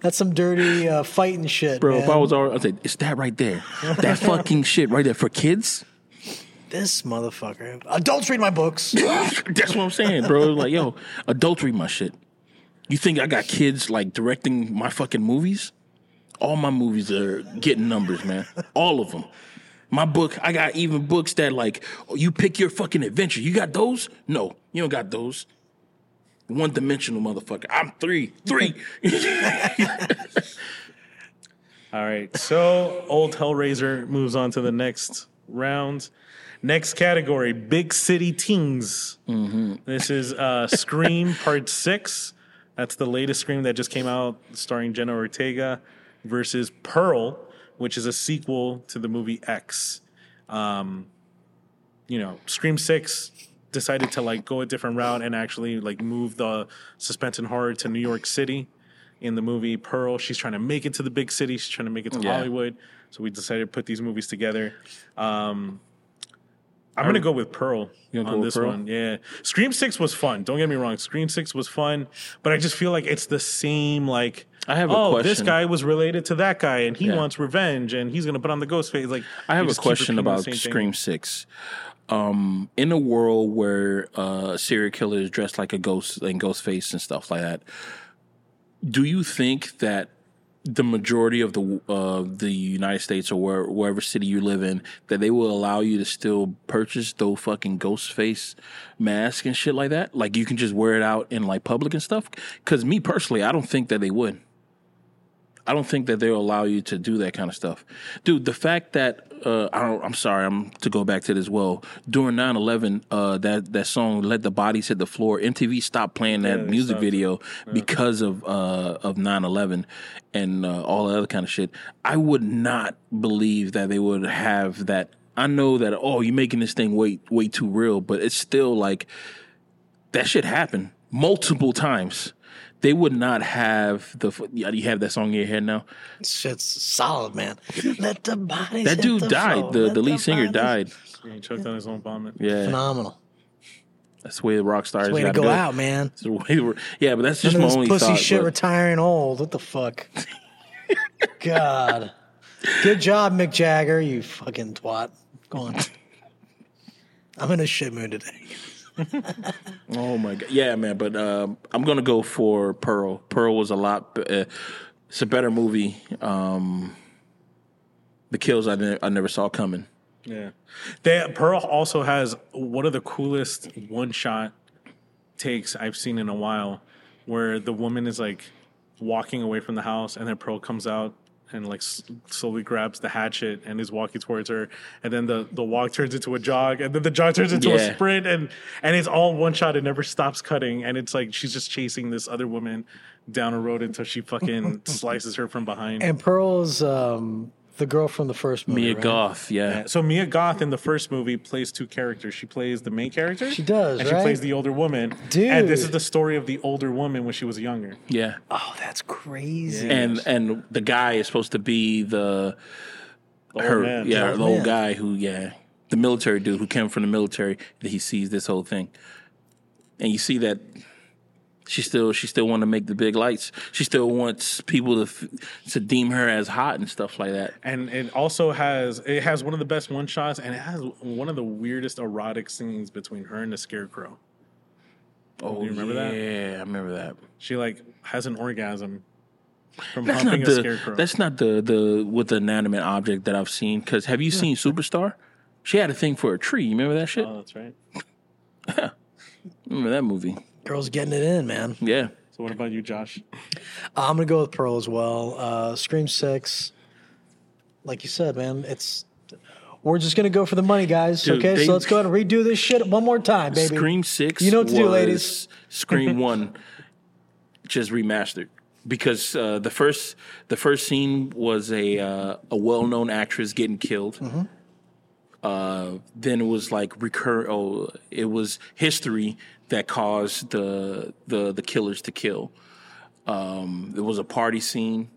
that's some dirty uh, fighting shit, Bro, if. I was R.L., I'd say, it's that right there. That fucking shit right there for kids. this motherfucker. Adults read my books. That's what I'm saying, bro. Like, yo, adults read my shit. You think I got kids like directing my fucking movies? All my movies are getting numbers, man. All of them. My book, I got even books that like, oh, you pick your fucking adventure. You got those? No, you don't got those. One dimensional motherfucker. I'm three, three. All right. So old Hellraiser moves on to the next round. Next category: Big City Teens. This is uh, Scream Part Six. That's the latest Scream that just came out, starring Jenna Ortega, versus Pearl, which is a sequel to the movie X. Um, you know, Scream Six decided to like go a different route and actually like move the suspense and horror to New York City. In the movie Pearl, she's trying to make it to the big city. She's trying to make it to Yeah. Hollywood. So we decided to put these movies together. Um, I'm gonna go with Pearl on with this Pearl? one. Yeah, Scream Six was fun. Don't get me wrong. Scream Six was fun, but I just feel like it's the same. Like, I have a oh, this guy was related to that guy, and he Yeah. wants revenge, and he's gonna put on the ghost face. Like, I you have a just keep question repeating the about same thing. Scream Six. Um, in a world where uh, serial killer is dressed like a ghost and Ghostface and stuff like that, do you think that the majority of the uh, the United States or where, wherever city you live in that they will allow you to still purchase those fucking Ghostface mask and shit like that? Like you can just wear it out in like public and stuff? Because me personally, I don't think that they would. I don't think that they'll allow you to do that kind of stuff. Dude, the fact that uh, I don't I'm sorry, I'm to go back to this well. During 9/11, uh, that that song Let the Bodies Hit the Floor, MTV stopped playing that they music video because of uh, of 9/11 and uh, all that other kind of shit. I would not believe that they would have that I know that oh, you're making this thing way way too real, but it's still like that shit happened multiple times. They would not have the. Yeah, you have that song in your head now. Shit's solid, man. Let the bodies. That dude the died. floor. The Let the lead singer bodies- died. He choked on his own vomit. Yeah, Phenomenal. that's the way the rock stars Way to go go. out, man. Way yeah, but that's just None my of this only pussy thought. shit but- retiring old. What the fuck? God. Good job, Mick Jagger, you fucking twat. Go on. I'm in a shit mood today. oh my god, yeah, man. But um, I'm gonna go for Pearl. Pearl was a lot. Uh, it's a better movie. Um, the kills I, ne- I never saw coming. Yeah. Pearl also has one of the coolest one shot takes I've seen in a while where the woman is like walking away from the house and then Pearl comes out and like slowly grabs the hatchet and is walking towards her and then the, the walk turns into a jog and then the jog turns into Yeah. a sprint and and it's all one shot it never stops cutting and it's like she's just chasing this other woman down a road until she fucking slices her from behind And Pearl's um, the girl from the first movie. Mia right? Goth, yeah. So Mia Goth in the first movie plays two characters. She plays the main character. She does, and she plays the older woman. Dude. And this is the story of the older woman when she was younger. yeah. Oh, that's crazy. And and the guy is supposed to be the The her man. yeah old the old man. guy who yeah the military dude who came from the military that he sees this whole thing and you see that she still she still want to make the big lights she still wants people to to deem her as hot and stuff like that And it also has it has one of the best one shots, and it has one of the weirdest erotic scenes between her and the scarecrow. oh you remember that? yeah i remember that She like has an orgasm from that's humping not a the scarecrow. that's not the the with the inanimate object that i've seen because have you seen superstar she had a thing for a tree you remember that shit oh, that's right. remember that movie Girl's getting it in, man. yeah So what about you, Josh? I'm gonna go with Pearl as well. Uh, Scream Six, like you said, man. It's we're just gonna go for the money, guys. Dude, okay, they- so let's go ahead and redo this shit one more time, baby. Scream Six. You know what to do, ladies. Scream One, just remastered because uh, the first the first scene was a uh, a well known actress getting killed. Mm-hmm. Uh, then it was like recur. Oh, it was history that caused the the the killers to kill. Um, there was a party scene.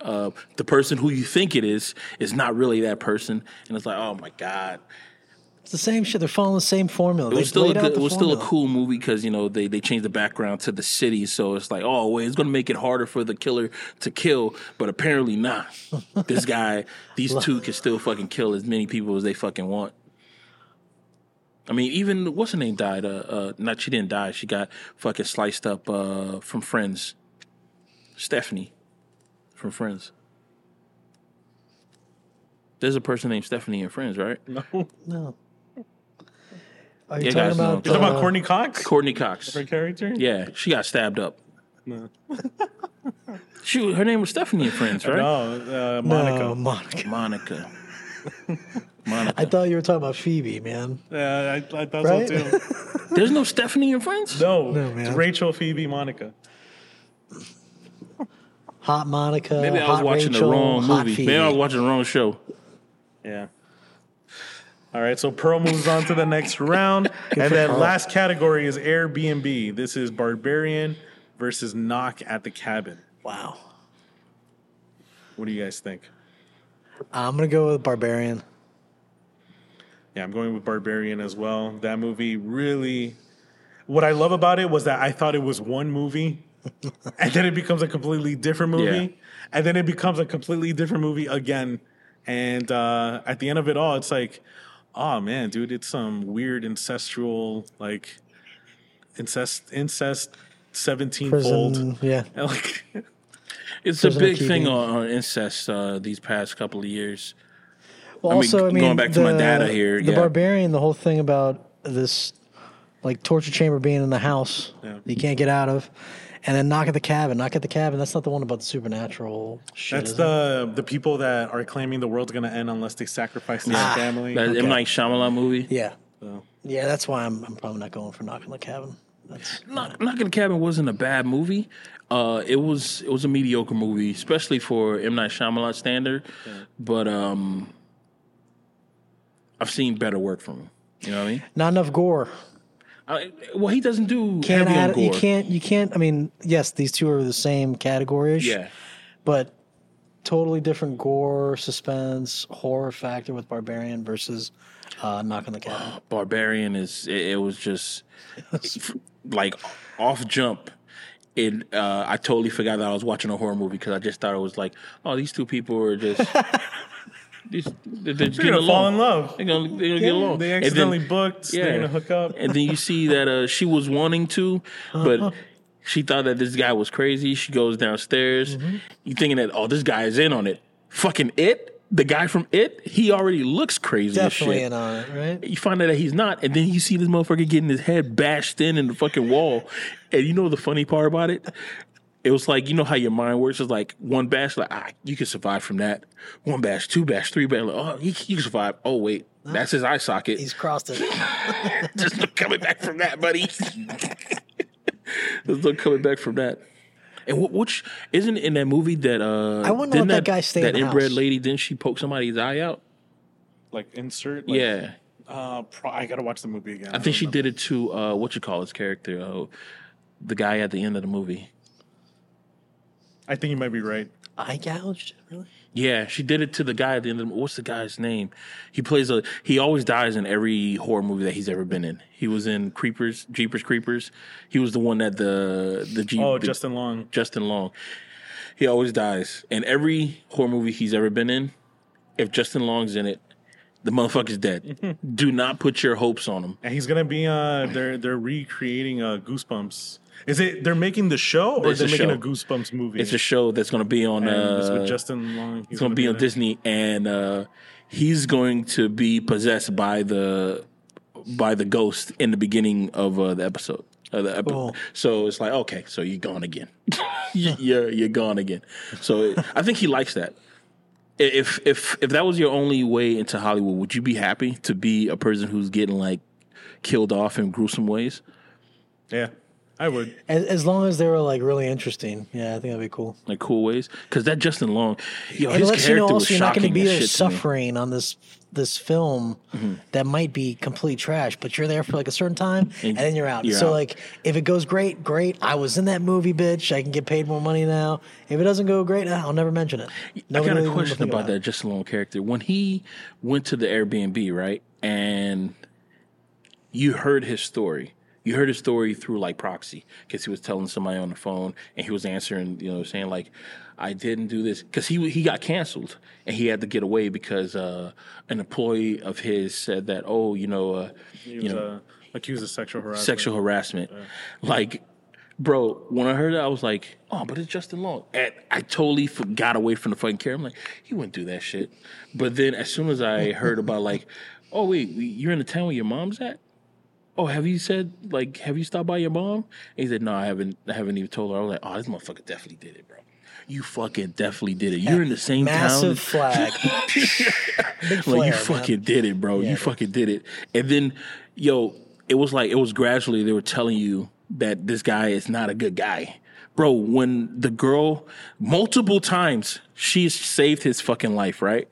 Uh, the person who you think it is is not really that person, and it's like, oh my god, It's the same shit. They're following the same formula. it was still a good, it was still a cool movie because you know they they changed the background to the city, so it's like oh wait, it's gonna make it harder for the killer to kill, but apparently not. this guy, these two can still fucking kill as many people as they fucking want. I mean, even what's her name died. Uh, uh, not she didn't die. She got fucking sliced up uh, from Friends. Stephanie from Friends. There's a person named Stephanie in Friends, right? No. No. Are you Yeah, talking guys, no. about? Is it about Courteney Cox? Courteney Cox. Her character? Yeah, she got stabbed up. No. She, her name was Stephanie in Friends, right? No, uh, Monica. No, Monica. Monica. Monica. I thought you were talking about Phoebe, man. Yeah, I, I thought Right? so too. There's no Stephanie in Friends. No, No, it's. Rachel, Phoebe, Monica. Hot Monica. Maybe I was watching Rachel, the wrong movie. Phoebe. Maybe I was watching the wrong show. Yeah. All right, so Pearl moves on to the next round. and then Pearl. last category is Airbnb. This is Barbarian versus Knock at the Cabin. Wow. What do you guys think? I'm gonna go with Barbarian. Yeah, I'm going with Barbarian as well. That movie really. What I love about it was that I thought it was one movie, and then it becomes a completely different movie, Yeah. and then it becomes a completely different movie again. And uh, at the end of it all, it's like, oh man, dude, it's some weird ancestral like incest incest seventeen fold. Yeah. And, like, It's a Prisoner big thing keeping. on, on incest uh, these past couple of years. Well, I mean, also, I mean, going back to my data here, the yeah. barbarian, the whole thing about this like torture chamber being in the house Yeah. you can't get out of, and then knock at the cabin. Knock at the cabin. That's not the one about the supernatural shit. that's is it? the the people that are claiming the world's gonna end unless they sacrifice their Ah. family. That Okay. M Night Shyamalan movie. yeah, So. yeah. That's why I'm I'm probably not going for knocking the cabin. That's Knock, Knock at the Cabin wasn't a bad movie. Uh, it was it was a mediocre movie, especially for M Night Shyamalan standard. But um, I've seen better work from him. You know what I mean? not enough gore. I, well, he doesn't do Can't add. gore. You can't. You can't. I mean, yes, these two are the same category. Yeah, but totally different gore, suspense, horror factor with Barbarian versus uh, Knock on the Cabin. Barbarian is it, it was just like off jump. It uh, I totally forgot that I was watching a horror movie because I just thought it was like, oh, these two people are just. These, they're, they're They're gonna fall in love. They're gonna, they're gonna get along. They accidentally then- booked. They're gonna hook up. And then you see that uh, she was wanting to, but she thought that this guy was crazy. She goes downstairs. Mm-hmm. You thinking that oh, this guy is in on it. Fucking it, the guy from it, he already looks crazy. Definitely shit. in on it, right? You find out that he's not, and then you see this motherfucker getting his head bashed in in the fucking wall. And you know the funny part about it? It was like you know how your mind works. It's like one bash, like ah, you can survive from that. One bash, two bash, three bash. Like, oh, you, you can survive. Oh wait, that's his eye socket. He's crossed it. There's no coming back from that, buddy. There's no coming back from that. And what, which isn't in that movie that uh I wouldn't didn't let that guy stay that in inbred house. lady didn't she poke somebody's eye out? Like insert. Like, yeah. Uh, pro- I gotta watch the movie again. I think she did it to uh what you call his character, uh, the guy at the end of the movie. I think you might be right. Eye gouged? Really? Yeah, she did it to the guy at the end of the what's the guy's name? He plays a he always dies in every horror movie that he's ever been in. He was in Creepers, Jeepers Creepers. He was the one that the the Jeep Oh, the- Justin Long. Justin Long. He always dies. In every horror movie he's ever been in, if Justin Long's in it, the motherfucker's dead. Do not put your hopes on him. And he's gonna be uh they're they're recreating uh Goosebumps. Is it they're making the show or It's they're making show. a Goosebumps movie? It's a show that's going to be on. and it's Uh, with Justin Long. it's going to be on there. Disney, and uh, he's going to be possessed by the by the ghost in the beginning of uh, the episode. Of the epi- Cool. So it's like, okay, so you're gone again. You- you're you're gone again. So I think he likes that. If if if that was your only way into Hollywood, would you be happy to be a person who's getting like killed off in gruesome ways? Yeah, I would. As, as long as they were like really interesting. Yeah, I think that'd be cool. like cool ways. Because that Justin Long, yo, it his lets character you know was also you're not going to be there shit to me. suffering on this this film mm-hmm. that might be complete trash, but you're there for like a certain time and, then you're out. you're so out. like if it goes great, great. I was in that movie, bitch. I can get paid more money now. If it doesn't go great, I'll never mention it. I got a question think about that Justin Long character. When he went to the Airbnb, right, and you heard his story. You heard his story through like proxy because he was telling somebody on the phone and he was answering, you know, saying like, "I didn't do this" because he he got canceled and he had to get away because uh, an employee of his said that, "Oh, you know, uh, you was know, uh, accused of sexual harassment. sexual harassment. Like, bro, when I heard that, I was like, oh, but it's Justin Long. And I totally got away from the fucking camera. I'm like, he wouldn't do that shit. But then as soon as I heard about, like, oh, wait, you're in the town where your mom's at? Oh, have you said like have you stopped by your mom? And he said, No, I haven't I haven't even told her. I was like, Oh, this motherfucker definitely did it, bro. You fucking definitely did it. You're in the same Massive town. flag. Big Like flare, you man. fucking did it, bro. Yeah. You fucking did it. And then, yo, it was like it was gradually they were telling you that this guy is not a good guy. Bro, when the girl multiple times she's saved his fucking life, right?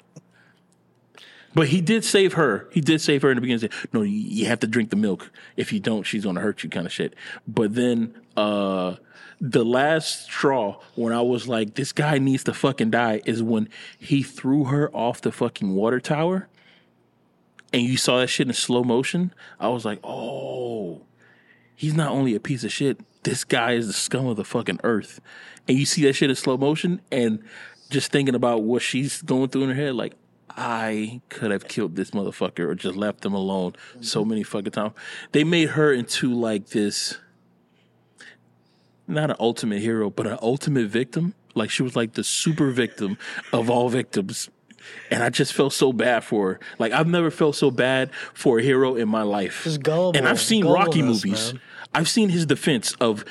But he did save her. He did save her in the beginning. No, you, you have to drink the milk. If you don't, she's gonna hurt you, kind of shit. But then, uh, the last straw when I was like, this guy needs to fucking die is when he threw her off the fucking water tower, and you saw that shit in slow motion. I was like, oh, he's not only a piece of shit. This guy is the scum of the fucking earth. And you see that shit in slow motion, and just thinking about what she's going through in her head, like I could have killed this motherfucker or just left him alone so many fucking times. They made her into like this, not an ultimate hero, but an ultimate victim. Like she was like the super victim of all victims. And I just felt so bad for her. Like I've never felt so bad for a hero in my life. Just gullible- and I've seen Rocky movies. man. I've seen his defense of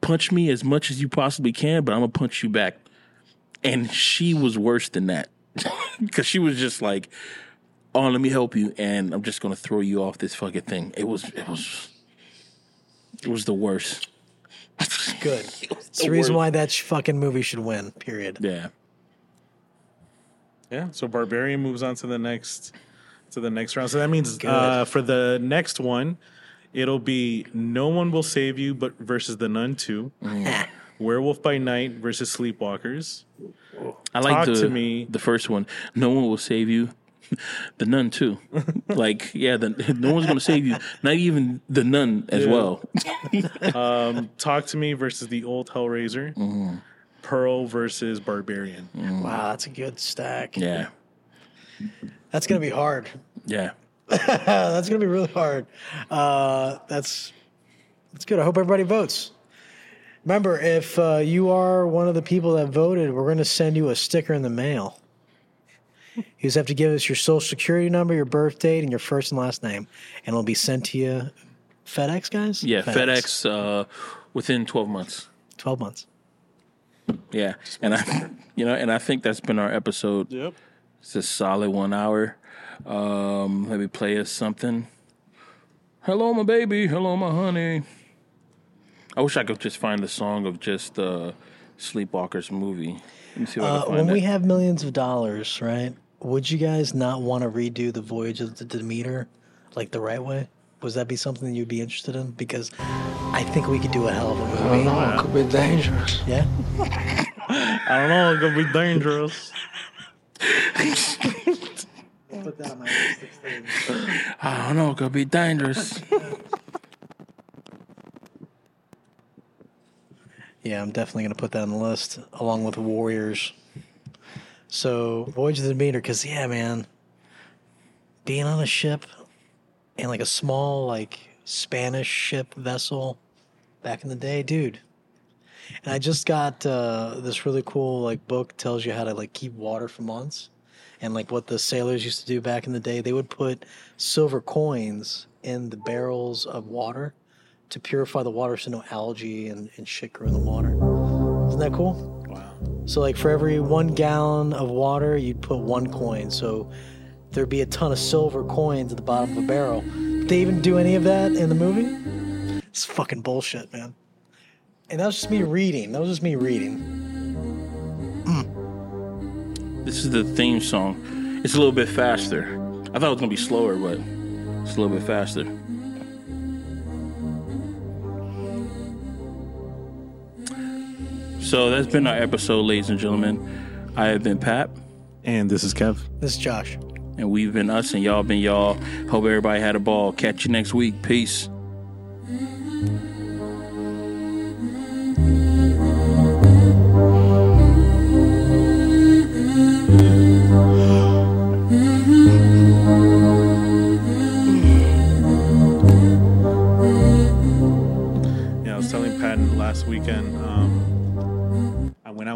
punch me as much as you possibly can, but I'm gonna punch you back. And she was worse than that. Cause she was just like, Oh, let me help you, and I'm just gonna throw you off this fucking thing. It was it was it was the worst. Good. It's the reason why that sh- fucking movie should win. Period. Yeah. Yeah. So Barbarian moves on to the next to the next round. So that means uh, for the next one, it'll be No One Will Save You, but versus the Nun Two, Werewolf by Night versus Sleepwalkers. I like Talk the to me. the first one. No one will save you. The nun too. like yeah, the, no one's gonna save you. Not even the nun as Yeah. well. Um, talk to Me versus the Old Hellraiser. Mm-hmm. Pearl versus Barbarian. Mm. Wow, that's a good stack. Yeah, That's gonna be hard. yeah. that's gonna be really hard. Uh, that's that's good. I hope everybody votes. Remember, if uh, you are one of the people that voted, we're going to send you a sticker in the mail. You just have to give us your social security number, your birth date, and your first and last name, and it'll be sent to you. FedEx, guys. Yeah, FedEx uh, within twelve months. Twelve months. Yeah, and I, you know, and I think that's been our episode. Yep. It's a solid one hour. Um, let me play us something. Hello, my baby. Hello, my honey. I wish I could just find the song of just uh, Sleepwalkers movie. Let me see if I Uh, when find we have millions of dollars, right? Would you guys not want to redo the Voyage of the Demeter, like the right way? Would that be something that you'd be interested in? Because I think we could do a hell of a I don't movie. know. It could be dangerous. Yeah. I don't know. It gonna be dangerous. Put that on my list. I don't know. It could be dangerous. Yeah, I'm definitely going to put that on the list along with Warriors. So, Voyage of the Demeter, because, yeah, man, being on a ship and like a small, like Spanish ship vessel back in the day, dude. And I just got uh, this really cool, like, book tells you how to, like, keep water for months. And, like, what the sailors used to do back in the day, they would put silver coins in the barrels of water to purify the water so no algae and, and shit grew in the water. Isn't that cool? Wow. So like for every one gallon of water, you'd put one coin. So there'd be a ton of silver coins at the bottom of a barrel. Did they even do any of that in the movie? It's fucking bullshit, man. And that was just me reading. That was just me reading. Mm. This is the theme song. It's a little bit faster. I thought it was gonna be slower, but it's a little bit faster. So that's been our episode, ladies and gentlemen. I have been Pap. And this is Kev. This is Josh. And we've been us, and y'all been y'all. Hope everybody had a ball. Catch you next week. Peace. weekend. Um, when I went